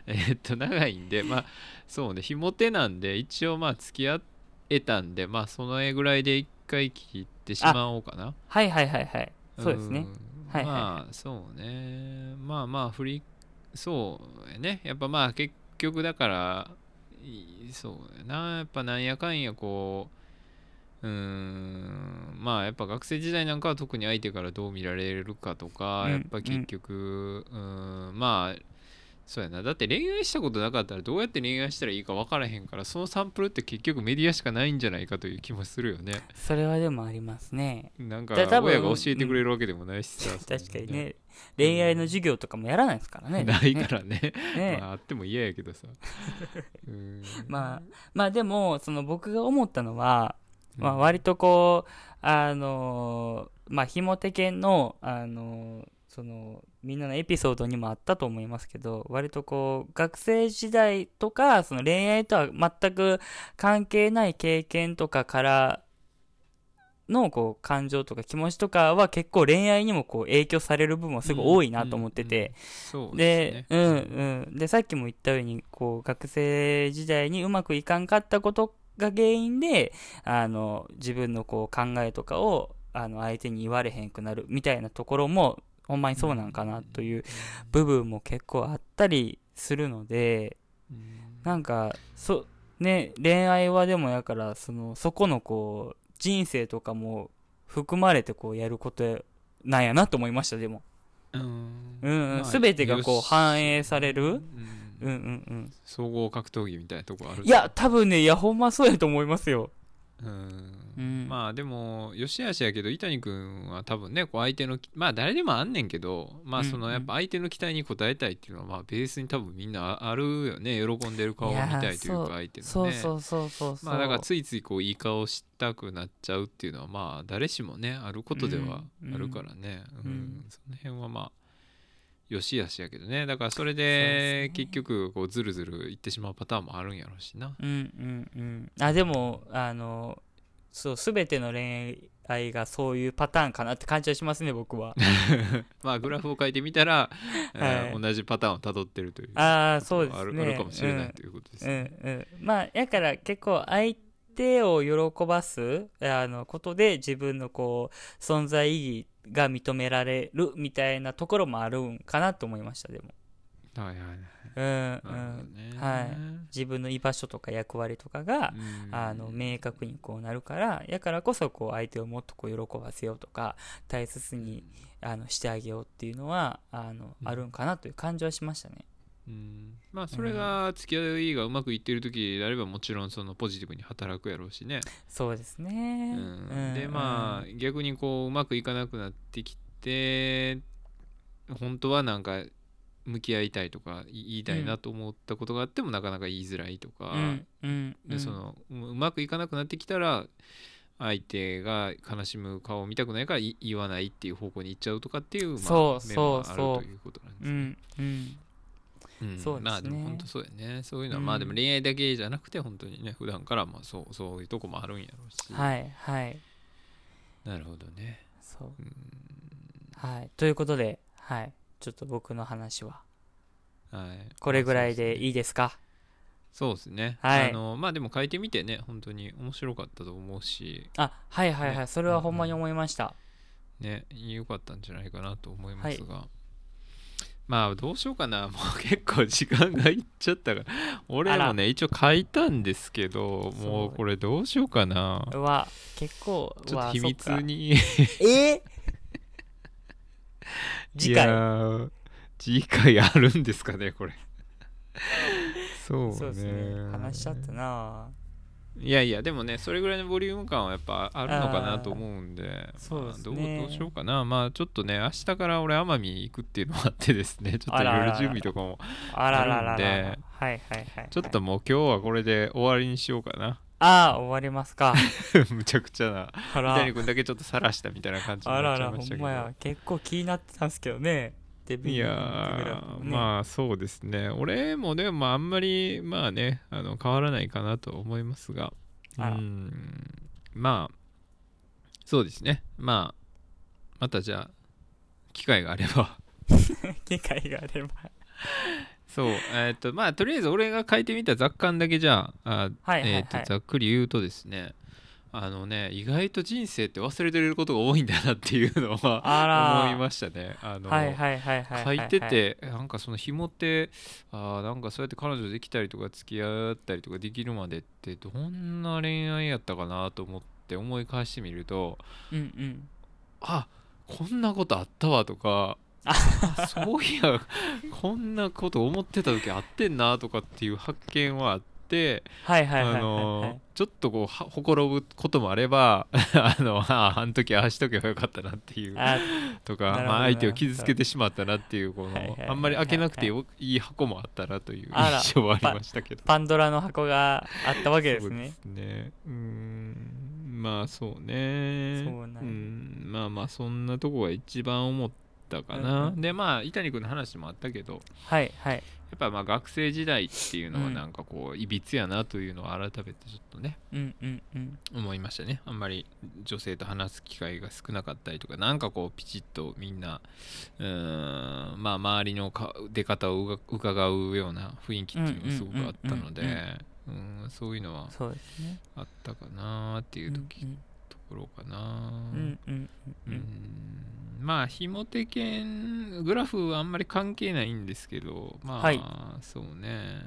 えーっと長いんでまあそうねひも手なんで一応まあ付き合えたんでまあその絵ぐらいで一回切ってしまおうかな。はいはいはいはい。そうですね。ん。はいはいはい。まあそうね。まあまあ振りそうやね。やっぱまあ結局だからいそうやな。やっぱなんやかんやこううーん。まあやっぱ学生時代なんかは特に相手からどう見られるかとか、うん。やっぱ結局うーん。まあそうやな。だって恋愛したことなかったらどうやって恋愛したらいいか分からへんからそのサンプルって結局メディアしかないんじゃないかという気もするよね。それはでもありますね。なんか親が教えてくれるわけでもないしさ、確かにね。恋愛の授業とかもやらないですからね。ないからね。ね。まああっても嫌やけどさ。まあ、まあでも、その僕が思ったのは、まあうん割とこう、あのーまあ、ひもてけんの、あのーその、みんなのエピソードにもあったと思いますけど割とこう学生時代とかその恋愛とは全く関係ない経験とかからのこう感情とか気持ちとかは結構恋愛にもこう影響される部分はすごい多いなと思ってて、でさっきも言ったようにこう学生時代にうまくいかんかったことが原因であの自分のこう考えとかをあの相手に言われへんくなるみたいなところもほんまにそうなんかなという部分も結構あったりするのでうん。なんかそね恋愛はでもやからそのそこのこう人生とかも含まれてこうやることなんやなと思いましたでも。うん。うんうんまあ全てがこう反映される？うん。うんうんうん。総合格闘技みたいなとこある。いや多分ねいやほんまそうやと思いますようん。うん。まあでもよしあしやけど伊谷君は多分ねこう相手のまあ誰でもあんねんけどまあそのやっぱ相手の期待に応えたいっていうのはまあベースに多分みんなあるよね。喜んでる顔を見たいというか相手のね。そうそうそうまあだからついついこういい顔したくなっちゃうっていうのはまあ誰しもねあることではあるからね。ううんん。その辺はまあよしあしやけどね。だからそれで結局こうずるずるいってしまうパターンもあるんやろうしな。うんうんうん。あでもあのそう全ての恋愛がそういうパターンかなって感じはしますね僕は。まあグラフを書いてみたら、同じパターンをたどってるというああそうですね。あるかもしれないということですうんね。うん。まあやから結構相手を喜ばすあのことで自分のこう存在意義が認められるみたいなところもあるんかなと思いましたでもはいはいはい。うん。はい自分の居場所とか役割とかがうんあの明確にこうなるからやからこそこう相手をもっとこう喜ばせようとか大切にあのしてあげようっていうのはあのうんあるんかなという感じはしましたね。うん。まあそれが付き合いがうまくいってる時であればもちろんそのポジティブに働くやろうしね。そうですね。うん。でまあ逆にこううまくいかなくなってきて本当はなんか向き合いたいとか言いたいなと思ったことがあってもなかなか言いづらいとか、でそのううまくいかなくなってきたら相手が悲しむ顔を見たくないからい言わないっていう方向に行っちゃうとかっていう、まあ、そう面もあるということなんですね。うん。うんうんそうですね。まあでも本当そうやね。そういうのは、うん。まあでも恋愛だけじゃなくて本当にね普段からまあそうそういうとこもあるんやろうし、はいはい。なるほどね。そう。うん。はい。ということではい。ちょっと僕の話は。はい、これぐらいでいいですか？そうですね。はい。あのまあでも書いてみてね本当に面白かったと思うし。あはいはいはい、ね。それはほんまに思いました。ね良かったんじゃないかなと思いますが、まあどうしようかな。もう結構時間がいっちゃったから。俺もね一応書いたんですけどもうこれどうしようかな。うわ結構ちょっと秘密に。え？次回？ー次回あるんですかねこれ。そうね。そうですね。話しちゃったないやいやでもねそれぐらいのボリューム感はやっぱあるのかなと思うんでそうですね。まあどうどうしようかな。まあちょっとね明日から俺奄美行くっていうのもあってですね ちょっといろいろ準備とかもあららららあるんではいはいはいちょっともう今日はこれで終わりにしようかな。ああ終わりますか。むちゃくちゃな。あ三ら谷君だけちょっと晒したみたいな感じになっあららちゃいましたけど。ほんまや。結構気になってたんですけどねいやまあそうですね。俺もでもあんまりまあねあの変わらないかなと思いますが。うん。まあそうですね。まあまたじゃあ機会があれば。機会があれば。そうえっ、とまあとりあえず俺が書いてみた雑感だけじゃああはいはいはい。えーとざっくり言うとですねあのね意外と人生って忘れてることが多いんだなっていうのは思いましたね。あの、書いててなんかその紐ってあーなんかそうやって彼女できたりとか付き合ったりとかできるまでってどんな恋愛やったかなと思って思い返してみるとうんうん。あこんなことあったわとかあそういやこんなこと思ってた時あってんなとかっていう発見はあっはいはいはいはいはのいちょっとこうはほころぶこともあれば あのああの時ああしとけばよかったなっていうあとか、まあ、相手を傷つけてしまったなっていうこのあんまり開けなくてよいい箱もあったなという印象はありましたけど。パンドラの箱があったわけですね。そうね。うーん。まあそうね。そうんまあまあそんなとこが一番思ったかな、うんうん。でまあ伊谷君の話もあったけど。はいはいやっぱまあ学生時代っていうのはうん。なんかこういびつやなというのを改めてちょっとねうんうんうん。思いましたね。あんまり女性と話す機会が少なかったりとかなんかこうピチッとみんなうーんまあ周りのか出方をうが伺うような雰囲気っていうのがすごくあったのでそういうのはあったかなっていう時、うんところかなうんまあひも手剣グラフはあんまり関係ないんですけどまあ、はい。そうね。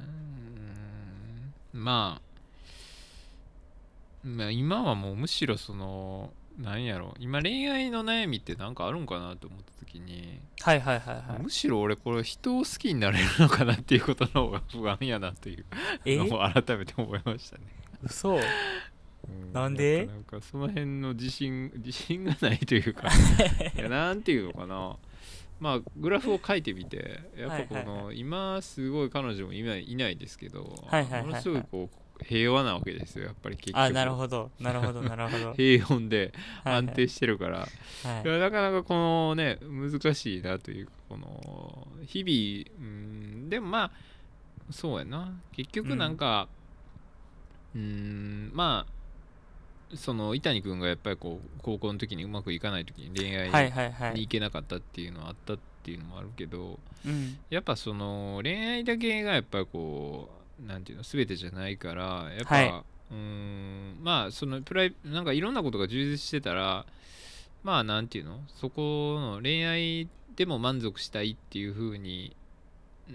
うん。まあまあ今はもうむしろそのなんやろ。今恋愛の悩みってなんかあるんかなと思った時に、はいはいはいはい。むしろ俺これ人を好きになれるのかなっていうことの方が不安やなというえのを改めて思いましたね。嘘。うなんで？なんかその辺の自信 自信がないというか いやなんていうのかな。まあグラフを書いてみてやっぱこはいはいの今すごい彼女もいないいないですけどはいはいはいはい。ものすごいこう平和なわけですよやっぱり結局。あなるほど。なるほどなるほど。平穏ではい安定してるから、はい。いやなかなかこのね難しいなというかこの日々うんでもまあそうやな。結局なんかうんまあその伊谷君がやっぱりこう高校の時にうまくいかない時に恋愛に行けなかったっていうのはあったっていうのもあるけどうん。やっぱその恋愛だけがやっぱりこうなんていうの全てじゃないからやっぱ、はい。うーんまあそのプライなんかいろんなことが充実してたらまあなんていうのそこの恋愛でも満足したいっていう風に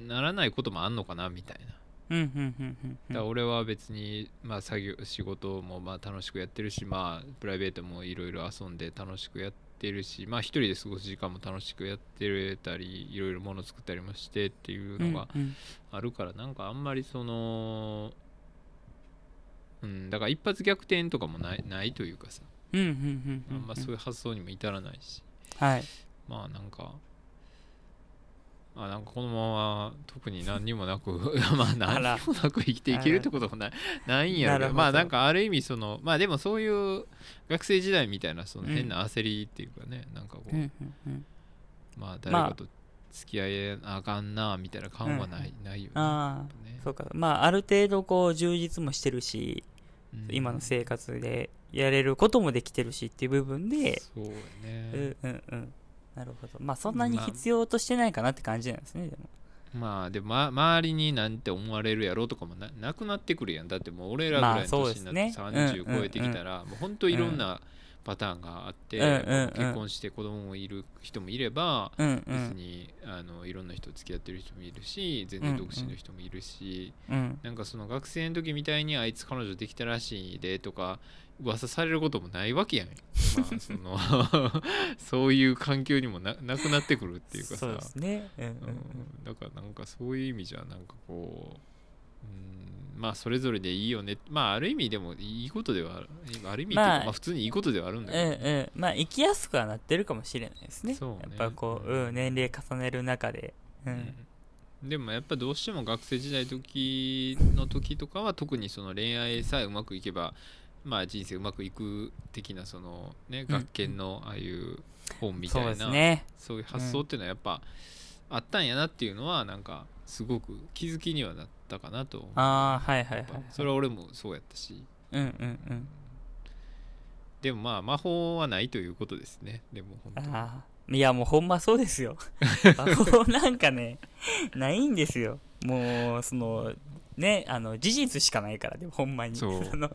ならないこともあんのかなみたいな。うんうんうんうんだ俺は別に、まあ、作業仕事もまあ楽しくやってるし、まあ、プライベートもいろいろ遊んで楽しくやってるし、まあ、一人で過ごす時間も楽しくやってたりいろいろもの作ったりもしてっていうのがうんうん。あるから、なんかあんまりそのうんだから一発逆転とかもないないというかさ。うんうんうんうん。あんまそういう発想にも至らないし。はい。まあなんかあなんかこのまま特に何にもなく まああ何らにもなく生きていけるってこともないないんやろまあなんかある意味そのまあでもそういう学生時代みたいなそのうん。変な焦りっていうかね、なんかこう、うんうんうん。まあ誰かと付き合えなあかんなみたいな感はない,、ないよね。あね。あそうか。まあある程度こう充実もしてるしうん。今の生活でやれることもできてるしっていう部分で。そうやね、うんうんうんなるほど。まあそんなに必要としてないかなって感じなんですねでも。まあでも、ま、周りになんて思われるやろうとかもななくなってくるやん。だってもう俺らぐらいの年になってまあそうですね。30超えてきたら、もう本当いろんなパターンがあって、結婚して子供もいる人もいれば、別んにあのいろんな人と付き合ってる人もいるし全然独身の人もいるし、うんなんかその学生の時みたいにあいつ彼女できたらしいでとか噂されることもないわけやん、まあ、その そういう環境にもななくなってくるっていうかさ。そうですね。うん、だからなんかそういう意味じゃなんかこう、うん、まあそれぞれでいいよね。まあある意味でもいいことではある。ある意味まあまあ、普通にいいことではあるんだうんけど、うんまあ生きやすくはなってるかもしれないですね。そうね。やっぱこう、うん、年齢重ねる中で。うん、うんでもやっぱどうしても学生時代時の時とかは特にその恋愛さえうまくいけばまあ人生うまくいく的なそのねうん。学研のああいう本みたそいうな、ですね。そういう発想っていうのはやっぱあったんやなっていうのはなんかすごく気づきにはなったかなと。ああはいはいはいそれは俺もそうやったし。うんうんうん。でもまあ魔法はないということですね。でも本当に。ああいやもうほんまそうですよ。魔法なんかねないんですよ。もうそのねあの事実しかないからでもほんまに。そう。の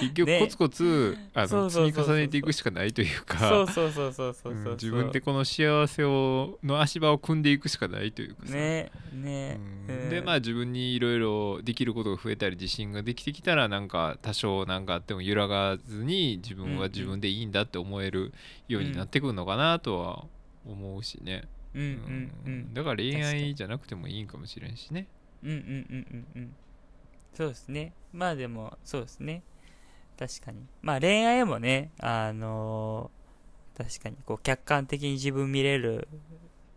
結局ね。コツコツあの積み重ねていくしかないというか。そうそうそうそうそうそうう。ん自分でこの幸せをの足場を組んでいくしかないというかさ。ねね。うん。うん。でまあ自分にいろいろできることが増えたり自信ができてきたらなんか多少なんかあっても揺らがずに自分は自分でいいんだって思えるようになってくるのかなとは思うしね、うんうんうん。だから恋愛じゃなくてもいいんかもしれんしね。うんうんうんうんうんそうですね。まあでもそうですね。確かに。まあ恋愛もねあのー確かにこう客観的に自分見れる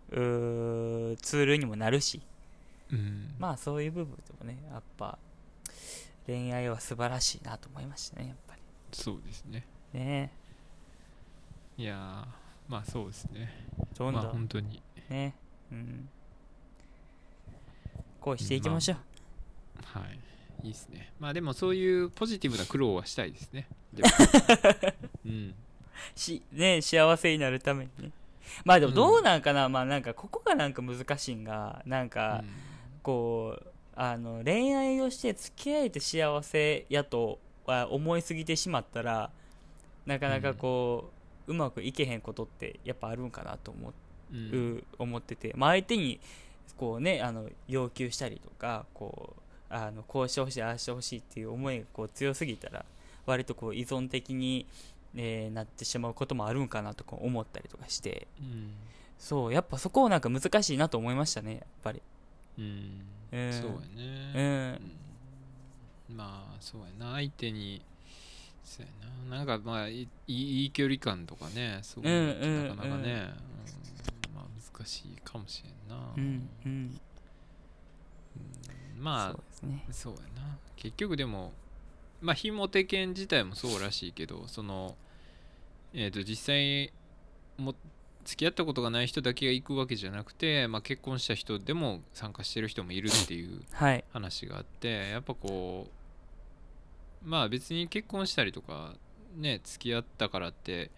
ツールにもなるし。うん。まあそういう部分でもねやっぱ恋愛は素晴らしいなと思いましたねやっぱそうですね。りね。いやまあそうですね。どんどん、まあ本当に。ね。うん。恋していきましょう、はいいいですね。まあでもそういうポジティブな苦労はしたいですね。でも。うん。しね幸せになるためにね。まあでもどうなんかな、まあなんかここがなんか難しいんがなんかこうあの恋愛をして付き合えて幸せやとは思いすぎてしまったらなかなかこう、うまくいけへんことってやっぱあるんかなと思う思ってて、まあ、相手にこうねあの要求したりとかこうあのこうしてほしいああしてほしいっていう思いがこう強すぎたら割とこう依存的に、えーなってしまうこともあるんかなとか思ったりとかして。うん。そうやっぱそこをなんか難しいなと思いましたねやっぱり。うん。うん。そうやうね。んうん。まあそうやな。相手にそうやな。なんかまあいい距離感とかねそういうのってなかなかね、うんまあ難しいかもしれんな、うんうんうんまあそうですね。そうやな。結局でもまあひも手犬自体もそうらしいけどそのえっ、と実際も付き合ったことがない人だけが行くわけじゃなくて、まあ、結婚した人でも参加してる人もいるっていうはい。話があってやっぱこうまあ別に結婚したりとかね付き合ったからって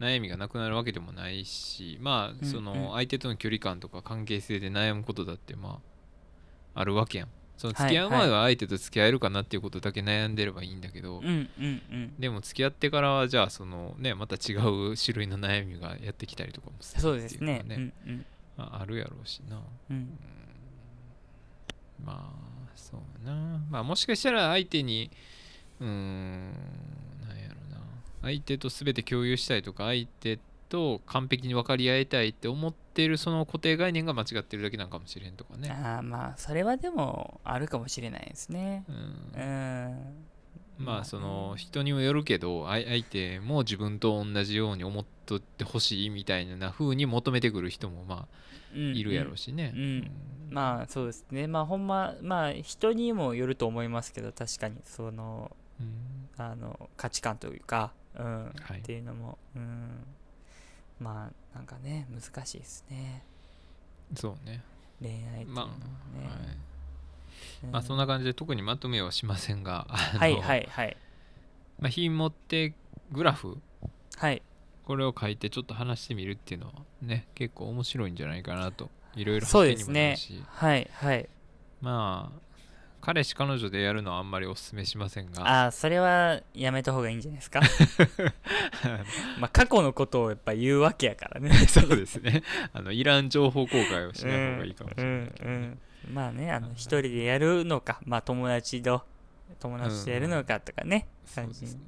悩みがなくなるわけでもないしまあその相手との距離感とか関係性で悩むことだってまああるわけやん。その付き合う前は相手と付き合えるかなっていうことだけ悩んでればいいんだけど、でも付き合ってからはじゃあそのねまた違う種類の悩みがやってきたりとかもするそうですね。っていうん。ああるやろうしな。うん。まあそうやな。まあもしかしたら相手にうーんなんやろな。相手と全て共有したいとか相手と完璧に分かり合いたいって思っているその固定概念が間違ってるだけなんかもしれんとかね。ああまあそれはでもあるかもしれないですね。うん。うん。まあその人にもよるけど相相手も自分と同じように思っとってほしいみたいな風に求めてくる人もまあいるやろうしね。うん。うん。まあそうですね。まあほんままあ人にもよると思いますけど確かに。そのうん。あの価値観というか、うん。はい。っていうのも、うん、まあなんかね難しいですね。そうね。恋愛っていうのまあ、はね、はい。うんまあそんな感じで特にまとめはしませんがはいはいはい。まあ、ひもってグラフ。はい。これを書いてちょっと話してみるっていうのはね結構面白いんじゃないかなと。いろいろそうですね。るし、はいはい。まあ彼氏彼女でやるのはあんまりお勧めしませんが。ああそれはやめた方がいいんじゃないですか？まあ過去のことをやっぱ言うわけやからね。そうですね。あのいらん情報公開をしない方がいいかもしれない、うんうんうん。まあねあの一人でやるのか。まあ友達と友達とやるのかとかね、感じそうですね。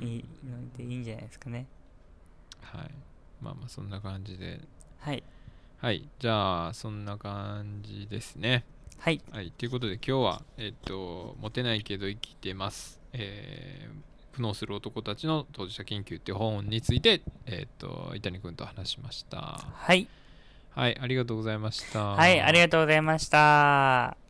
いいのでいいんじゃないですかね。はい。まあまあそんな感じで。はい。はい。じゃあそんな感じですねはいはい、ということで今日は、えっと、モテないけど生きてます、えー苦悩する男たちの当事者研究っていう本について、えっと、伊谷君と話しました。はいはい、ありがとうございました。はいありがとうございました